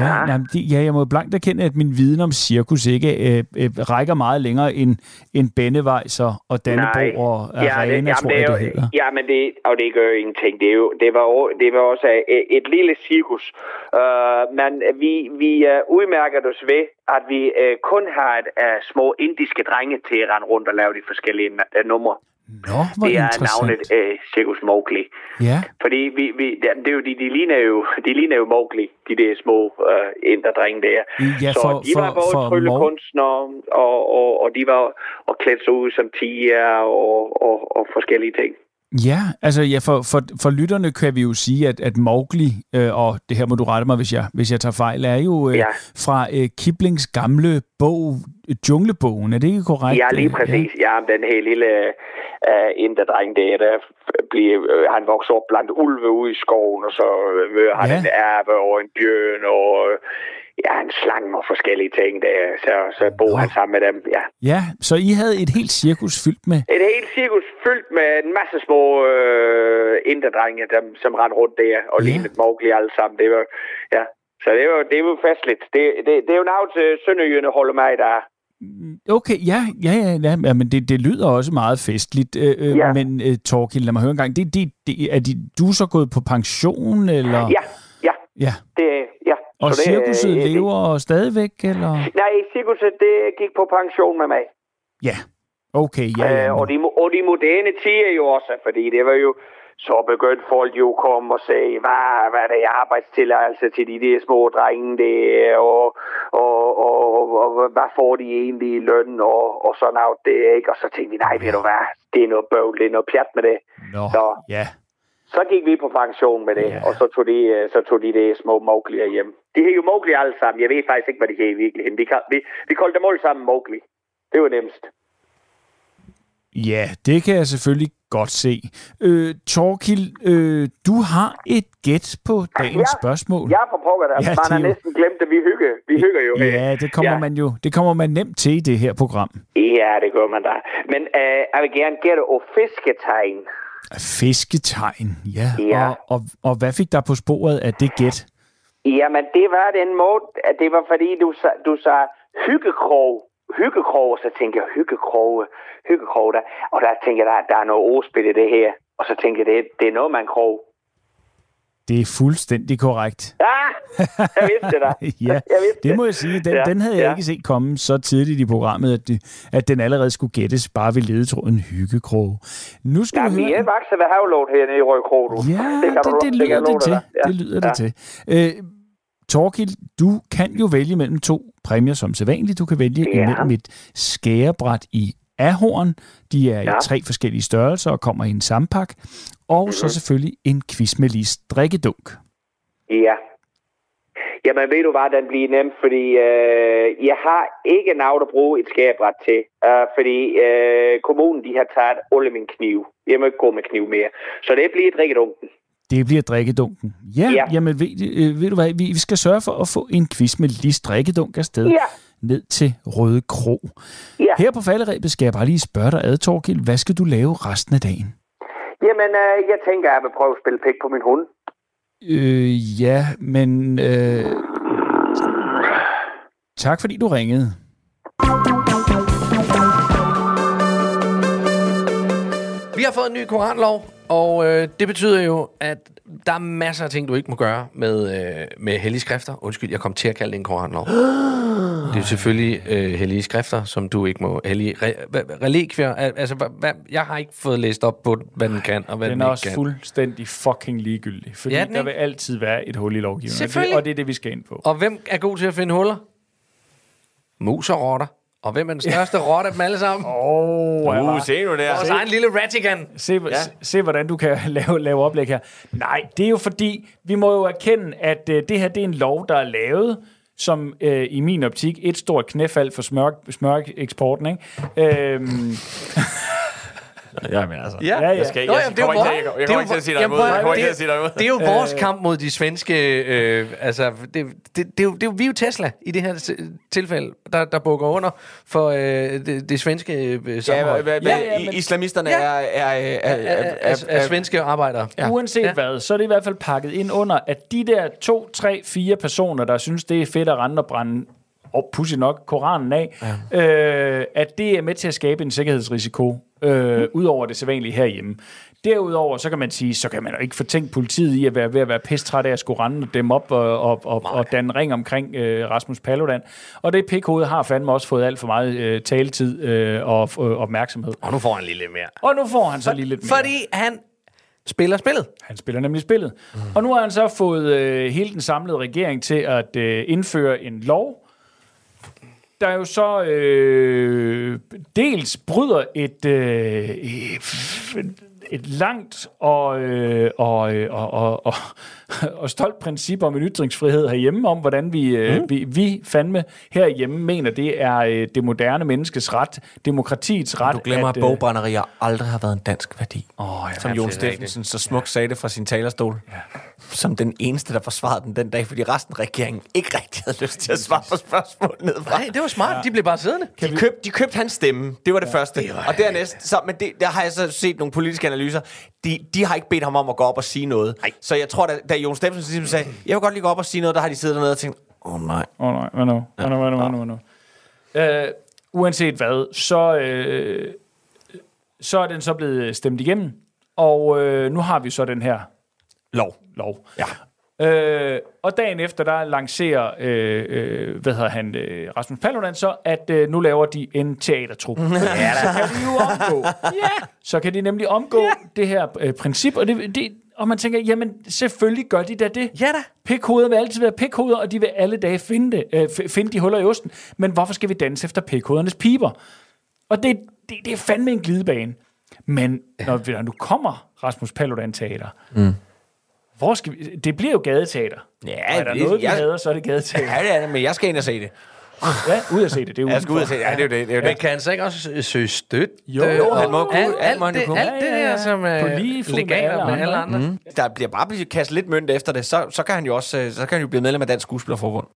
Ja, Ja, jamen, det, ja, jeg må blankt erkende, at min viden om cirkus ikke øh, øh, rækker meget længere end, end Bennevejser og Dannebro og Arena, det, tror det jeg, er det jo, hedder. Ja, men det, og det gør jo ingenting. Det, er jo, det, var, det var også et, et lille cirkus. Uh, men vi, vi uh, udmærker os ved, at vi uh, kun har et, uh, små indiske drenge til at rende rundt og lave de forskellige uh, numre. Nå, hvor Det er navnet uh, Cirkus Mowgli. Ja, Fordi vi, vi, det, er jo, de, de, ligner jo, de ligner jo Mowgli, de der små uh, inderdrenge der. Ja, så for- de var for- både tryllekunstnere, og, og, og de var og klædt sig ud som tiger og, og, og forskellige ting. Ja altså ja, for, for, for lytterne kan vi jo sige, at, at Mowgli, øh, og det her må du rette mig, hvis jeg, hvis jeg tager fejl, er jo øh, Ja. fra øh, Kiplings gamle bog, øh, Junglebogen. Er det ikke korrekt? Ja, lige Øh, præcis. Ja, ja den her lille uh, inderdreng der, der bliver, uh, han vokser op blandt ulve ude i skoven, og så uh, møder han Ja. en ærve og en bjørn og uh, ja, en slange og forskellige ting der. Så, så Nå. han sammen med dem, ja. Ja, så I havde et helt cirkus fyldt med... Et helt cirkus fyldt med en masse små øh, inderdrenge, dem, som rendte rundt der og Ja. lignede Mowgli alle sammen. Det var, ja. Så det var, det var festligt. Det, det, det er jo til Sønderjyerne holder mig der. Okay, ja, ja, ja, ja, men det, det lyder også meget festligt. Øh, øh, Ja. Men uh, Torkild, lad mig høre en gang. Det, det, det, er de, du så gået på pension, eller? Ja, ja, ja. det, ja. Og Så det, cirkuset det- lever stadigvæk, eller? Nej, cirkuset det gik på pension med mig. Ja. Okay, ja, ja. Øh, og, de, og de moderne tider jo også, fordi det var jo, så begyndte folk jo at komme og sige, hvad, hvad er det arbejdstilladelse til de der små drenge der, og, og, og, og, hvad får de egentlig i løn, og, og sådan noget det, ikke? Og så tænkte vi, nej, ved du hvad, det er noget bøvl, det er noget pjat med det. Nå, så. ja. Så gik vi på pension med det, Ja. og så tog de, øh, så tog de det små Mowgli'er hjem. De hed jo Mowgli alle sammen. Jeg ved faktisk ikke, hvad de hed i virkeligheden. Vi, vi, vi kaldte dem alle sammen Mowgli. Det var nemmest. Ja, det kan jeg selvfølgelig godt se. Øh, Torkild, øh, du har et gæt på dagens Ja. spørgsmål. Ja, for pokker da. Ja, Man er har jo- næsten glemt det. Vi hygger, vi hygger jo. Ja, det kommer Ja. man jo det kommer man nemt til i det her program. Ja, det gør man da. Men øh, jeg vil gerne gætte på fisketegn. Fisketegn, ja. Ja. Og, og, og hvad fik der på sporet af det gæt? Jamen, det var den måde, at det var fordi, du, sa- du sagde hyggekrog. Hyggekrog, og så tænkte jeg, hyggekrog, hyggekrog, der. Og der tænkte jeg, der, der er noget ordspil i det her. Og så tænkte jeg, det, det er noget, man krog. Det er fuldstændig korrekt. Ah, jeg vidste det ja, jeg vidste det må jeg sige. Den, Ja, den havde jeg ja. ikke set komme så tidligt i programmet, at, det, at den allerede skulle gættes bare ved ledetråden hyggekrog. Nu skal Ja, du vi høre... er vokset ved havlåt hernede i Rødkrog, du. Ja, det, det, kan lyder det, dig til. Ja. Det lyder ja. det til. Øh, Torkild, du kan jo vælge mellem to præmier som sædvanligt. Du kan vælge Ja. imellem et skærebræt i ahorn. De er i Ja. tre forskellige størrelser og kommer i en sampak. Og Mhm. så selvfølgelig en quiz med Lis drikkedunk. Ja. Jamen ved du hvad, den bliver nemt, fordi øh, jeg har ikke noget at bruge et skærebræt til, øh, fordi øh, kommunen de har taget alle mine knive. Jeg må ikke gå med kniv mere. Så det bliver drikkedunken. Det bliver drikkedunken. Ja, Ja. jamen ved, øh, ved du hvad, vi, vi skal sørge for at få en quiz med Lis drikkedunk afsted. Ja. Ned til Røde Kro. Ja. Her på falderæbet skal jeg bare lige spørge dig ad, Torgild. Hvad skal du lave resten af dagen? Jamen, øh, jeg tænker, at jeg vil prøve at spille pik på min hund. Øh, ja, men... Øh, tak fordi du ringede. Vi har fået en ny koranlov, og øh, det betyder jo, at der er masser af ting, du ikke må gøre med, øh, med hellige skrifter. Undskyld, jeg kom til at kalde det en koranlov. Det er selvfølgelig øh, hellige skrifter, som du ikke må... Hellige, re, relikvier, al- altså, hva, hva, jeg har ikke fået læst op på, hvad den kan, og hvad den, Den er ikke også kan. fuldstændig fucking ligegyldig. Fordi Ja, den der vil altid være et hul i lovgivningen. Og det, og det er det, vi skal ind på. Og hvem er god til at finde huller? Mus og rotter. Og hvem er den største rotte af dem alle sammen? Oh, Uh, se nu der. Vores egen lille Ratigan. Se, ja. se, se, hvordan du kan lave, lave oplæg her. Nej, det er jo fordi, vi må jo erkende, at øh, det her det er en lov, der er lavet, som øh, i min optik et stort knæfald for smør, smøreksporten. Ikke? Øhm, Jamen altså. Ja, ja. Jeg skal, jeg, det er jo kommer ikke, til- jeg kommer ikke til at sige dig imod. Jeg kommer ikke til det- at sige dig imod. Det er jo vores kamp mod de svenske... Øh, altså, det, det, det, er jo, det er jo, vi er jo Tesla i det her tilfælde, der, der bukker under for øh, det, det svenske øh, Ja, hvad, Ja, ja, men- islamisterne Ja. er, er, er, er, af, af, af svenske arbejdere. Ja. Uanset Ja. ja. hvad, så er det i hvert fald pakket ind under, at de der to, tre, fire personer, der synes, det er fedt at rende og brænde og pudsigt nok Koranen af, ja. øh, at det er med til at skabe en sikkerhedsrisiko, øh, mm. ud over det sædvanlige herhjemme. Derudover, så kan man sige, så kan man jo ikke fortænke politiet i at være ved at være pestræt af at skulle rende dem op og, og, og, og danne ring omkring øh, Rasmus Paludan. Og det pikhoved har fandme også fået alt for meget øh, taletid øh, og øh, opmærksomhed. Og nu får han lige lidt mere. Og nu får han så lige lidt mere. Fordi han spiller spillet. Han spiller nemlig spillet. Mm. Og nu har han så fået øh, hele den samlede regering til at øh, indføre en lov, der jo så øh, dels bryder et, øh, et langt og, øh, og, øh, og, og, og, og stolt princip om en ytringsfrihed herhjemme, om hvordan vi, øh, vi, vi fandme herhjemme mener, det er øh, det moderne menneskes ret, demokratiets ret. Du glemmer, at øh, bogbrænderier aldrig har været en dansk værdi. Åh, ja, Som Jon Steffensen så smukt sagde det fra sin talerstol. Som den eneste, der forsvarede den den dag, fordi resten af regeringen ikke rigtig havde lyst til at svare på spørgsmål nedefra. Nej, det var smart. De blev bare siddende. De købte, de købte hans stemme. Det var det ja, første. Det og dernæst, så, men det, der har jeg så set nogle politiske analyser. De, de har ikke bedt ham om at gå op og sige noget. Ej. Så jeg tror, da, da Jon Steffensen ligesom sagde, jeg vil godt lige gå op og sige noget, der har de siddet dernede og tænkt, åh oh, nej. Åh oh, nej, hvad nu? Hvad nu, hvad nu, hvad nu, hvad nu? Øh, uanset hvad, så, øh, så er den så blevet stemt igennem, og øh, nu har vi så den her Lov. lov. Ja. Øh, og dagen efter, der lancerer øh, øh, hvad hedder han, øh, Rasmus Paludan så, at øh, nu laver de en teatertrup. ja, så kan de jo omgå. ja. Så kan de nemlig omgå ja. det her øh, princip, og, det, det, og man tænker, jamen selvfølgelig gør de da det. Ja da. Pikhoveder vil altid være pikhoveder, og de vil alle dage finde, det, øh, finde de huller i osten. Men hvorfor skal vi danse efter pikhovedernes piber? Og det, det, det er fandme en glidebane. Men når, vi, når nu kommer Rasmus Paludan Teater, mm. Hvor skal vi, det bliver jo gadeteater. Ja, og er der det- noget, vi jeg- hader, så er det gadeteater. Ja, det er det, men jeg skal ind og se det. Ja, ud at se det. det er Jeg skal ud og se det. Ja, det er jo det. det, er jo Men det. kan han så ikke også øh, søge støtte? Jo, jo, og han må kunne. alt, Alt det, kunne. alt det Ja, ja, ja. der, som er På lige fod med legaler med alle andre. andre. Mm. Der bliver bare blevet kastet lidt mønt efter det, så, så kan han jo også øh, så kan han jo blive medlem af Dansk Skuespillerforbund.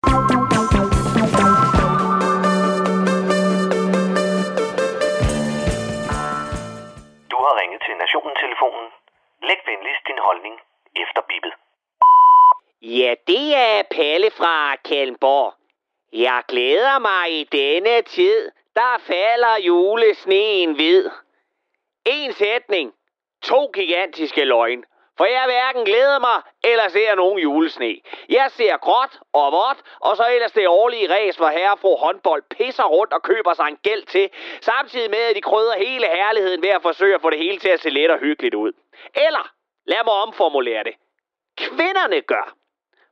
Du har ringet til Nationen-telefonen. Læg venligst din holdning efter bippet. Ja, det er Palle fra Kalmborg. Jeg glæder mig i denne tid, der falder julesneen hvid. En sætning. To gigantiske løgn. For jeg hverken glæder mig eller ser nogen julesne. Jeg ser gråt og vådt, og så ellers det årlige ræs, hvor herre fru håndbold pisser rundt og køber sig en gæld til, samtidig med, at de krydder hele herligheden ved at forsøge at få det hele til at se let og hyggeligt ud. Eller, lad mig omformulere det. Kvinderne gør.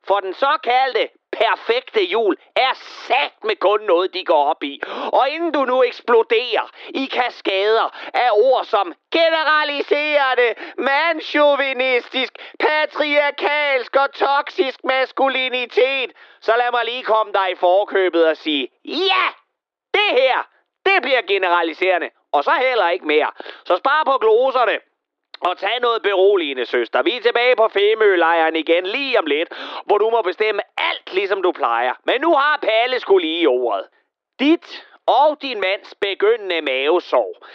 For den såkaldte perfekte jul er sat med kun noget, de går op i. Og inden du nu eksploderer i kaskader af ord som generaliserende, mandsjuvenistisk, patriarkalsk og toksisk maskulinitet, så lad mig lige komme dig i forkøbet og sige, ja, det her, det bliver generaliserende, og så heller ikke mere. Så spar på gloserne. Og tag noget beroligende, søster. Vi er tilbage på Femølejren igen lige om lidt, hvor du må bestemme alt, ligesom du plejer. Men nu har Palle skulle lige ordet. Dit og din mands begyndende mavesår.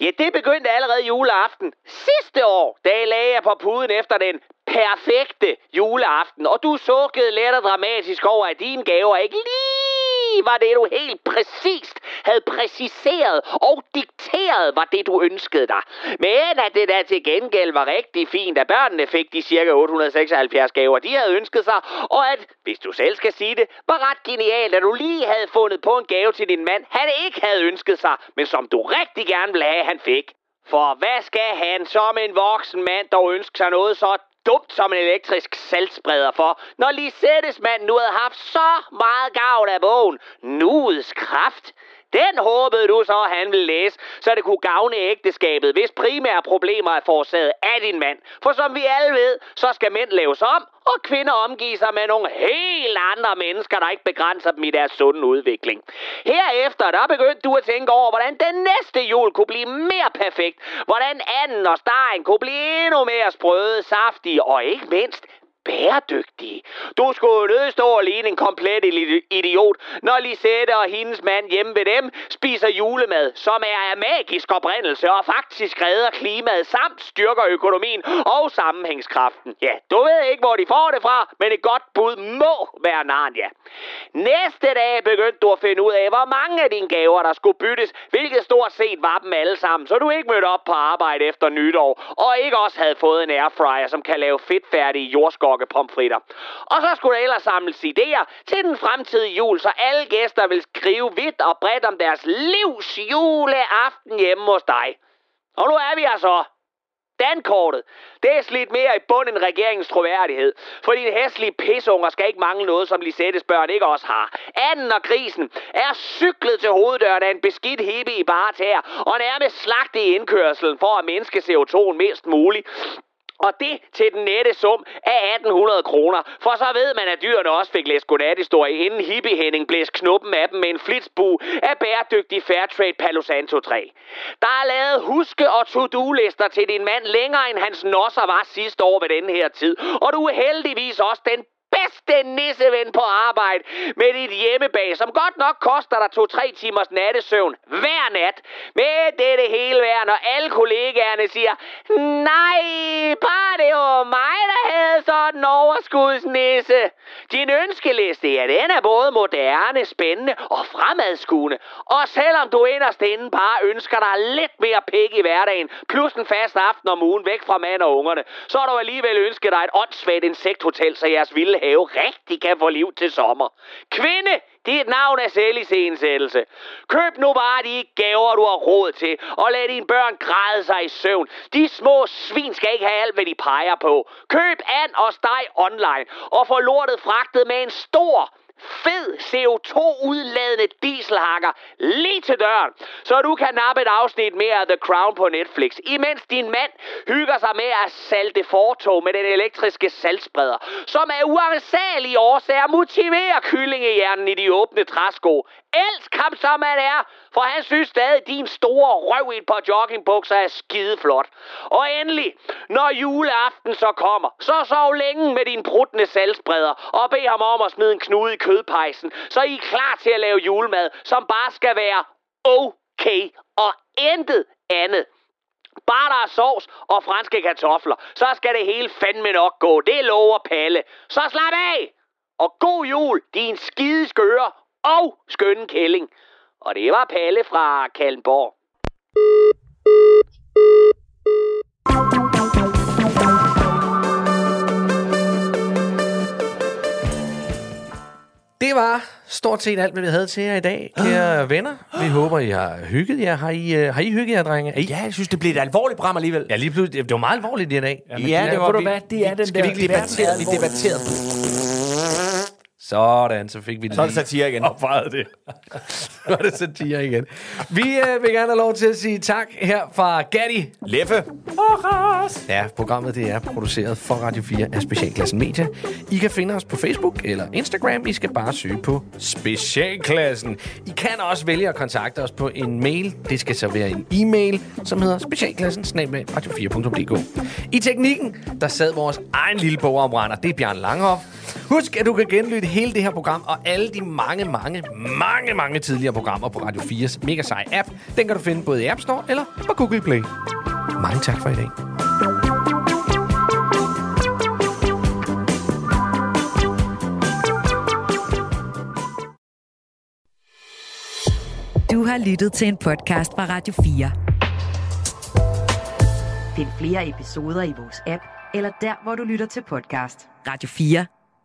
Ja, det begyndte allerede juleaften sidste år, da jeg lagde jeg på puden efter den perfekte juleaften. Og du sukkede let og dramatisk over, at dine gaver ikke lige var det, du helt præcist havde præciseret og dikteret, var det, du ønskede dig. Men at det der til gengæld var rigtig fint, at børnene fik de cirka 876 gaver, de havde ønsket sig, og at, hvis du selv skal sige det, var ret genialt, at du lige havde fundet på en gave til din mand, han ikke havde ønsket sig, men som du rigtig gerne ville have, han fik. For hvad skal han som en voksen mand dog ønske sig noget så dumt som en elektrisk saltspreder for, når Lisettes mand nu havde haft så meget gavn af bogen. Nuets kraft. Den håbede du så, han ville læse, så det kunne gavne ægteskabet, hvis primære problemer er forårsaget af din mand. For som vi alle ved, så skal mænd laves om, og kvinder omgive sig med nogle helt andre mennesker, der ikke begrænser dem i deres sunde udvikling. Herefter, der begyndte du at tænke over, hvordan den næste jul kunne blive mere perfekt. Hvordan anden og stegen kunne blive endnu mere sprøde, saftige og ikke mindst bæredygtige. Du skulle nødt stå og ligne en komplet idiot, når Lisette og hendes mand hjemme ved dem spiser julemad, som er af magisk oprindelse og faktisk redder klimaet samt styrker økonomien og sammenhængskraften. Ja, du ved ikke, hvor de får det fra, men et godt bud må være Narnia. Næste dag begyndte du at finde ud af, hvor mange af dine gaver, der skulle byttes, hvilket stort set var dem alle sammen, så du ikke mødte op på arbejde efter nytår, og ikke også havde fået en airfryer, som kan lave fedtfærdige jordskokke pomfritter. Og så skulle der ellers samles idéer til den fremtidige jul, så alle gæster vil skrive vidt og bredt om deres livs juleaften hjemme hos dig. Og nu er vi altså Dankortet, det er slidt mere i bund end regeringens troværdighed. For dine hæslige pisunger skal ikke mangle noget, som Lisettes børn ikke også har. Anden og grisen er cyklet til hoveddøren af en beskidt hippie i bare tæer, og nærmest slagt i indkørselen for at mindske CO2'en mest muligt. Og det til den nette sum af 1800 kroner. For så ved man, at dyrene også fik læst godnathistorie, inden hippie Henning blæs knuppen af dem med en flitsbu af bæredygtig Fairtrade Palo Santo træ. Der er lavet huske- og to-do-lister til din mand længere end hans nosser var sidste år ved denne her tid. Og du er heldigvis også den bedste nisseven på arbejde med dit hjemmebag, som godt nok koster dig to-tre timers nattesøvn hver nat. Med det det hele værd, når alle kollegaerne siger, nej, bare det var mig, der havde sådan en overskudsnisse. Din ønskeliste, ja, den er både moderne, spændende og fremadskuende. Og selvom du inderst inde bare ønsker dig lidt mere pik i hverdagen, plus en fast aften om ugen væk fra mand og ungerne, så har du alligevel ønsket dig et åndssvagt insekthotel, så jeres vilde have rigtig kan få liv til sommer. Kvinde, dit navn er selvisensættelse. Køb nu bare de gaver, du har råd til, og lad dine børn græde sig i søvn. De små svin skal ikke have alt, hvad de peger på. Køb and og steg online, og få lortet fragtet med en stor fed CO2-udladende dieselhakker lige til døren, så du kan nappe et afsnit mere af The Crown på Netflix, imens din mand hygger sig med at salte fortog med den elektriske saltspreder, som af uansagelige årsager motiverer kyllingehjernen i de åbne træsko. Elsk ham som han er, for han synes stadig, din store røv i et par joggingbukser er skideflot. Og endelig, når juleaften så kommer, så sov længe med din bruttende salgsbreder og bed ham om at smide en knude i kødpejsen, så I er klar til at lave julemad, som bare skal være okay og intet andet. Bare der er sovs og franske kartofler, så skal det hele fandme nok gå. Det lover Palle. Så slap af! Og god jul, din skide skøre og skønne kælling. Og det var Palle fra Kalmborg. Det var stort set alt, hvad vi havde til jer i dag, kære venner. Vi håber, I har hygget jer. Har I, uh, har I hygget jer, drenge? Er I? Ja, jeg synes, det blev et alvorligt program alligevel. Ja, lige pludselig. Det var meget alvorligt i dag. Ja, det var Ved du vi, hvad, det er den skal der vi ikke debattere, vi debatterede. Sådan, så fik vi Så er det satire igen. opvejet det. så er det satire igen. Vi øh, vil gerne have lov til at sige tak her fra Gatti. Leffe. Ja, programmet det er produceret for Radio 4 af Specialklassen Media. I kan finde os på Facebook eller Instagram. I skal bare søge på Specialklassen. I kan også vælge at kontakte os på en mail. Det skal så være en e-mail, som hedder specialklassen radio4.dk. I teknikken, der sad vores egen lille bogomrænder. Det er Bjørn Langhoff. Husk, at du kan genlytte hele det her program og alle de mange, mange, mange, mange tidligere programmer på Radio 4's mega seje app. Den kan du finde både i App Store eller på Google Play. Mange tak for i dag. Du har lyttet til en podcast fra Radio 4. Find flere episoder i vores app, eller der, hvor du lytter til podcast. Radio 4.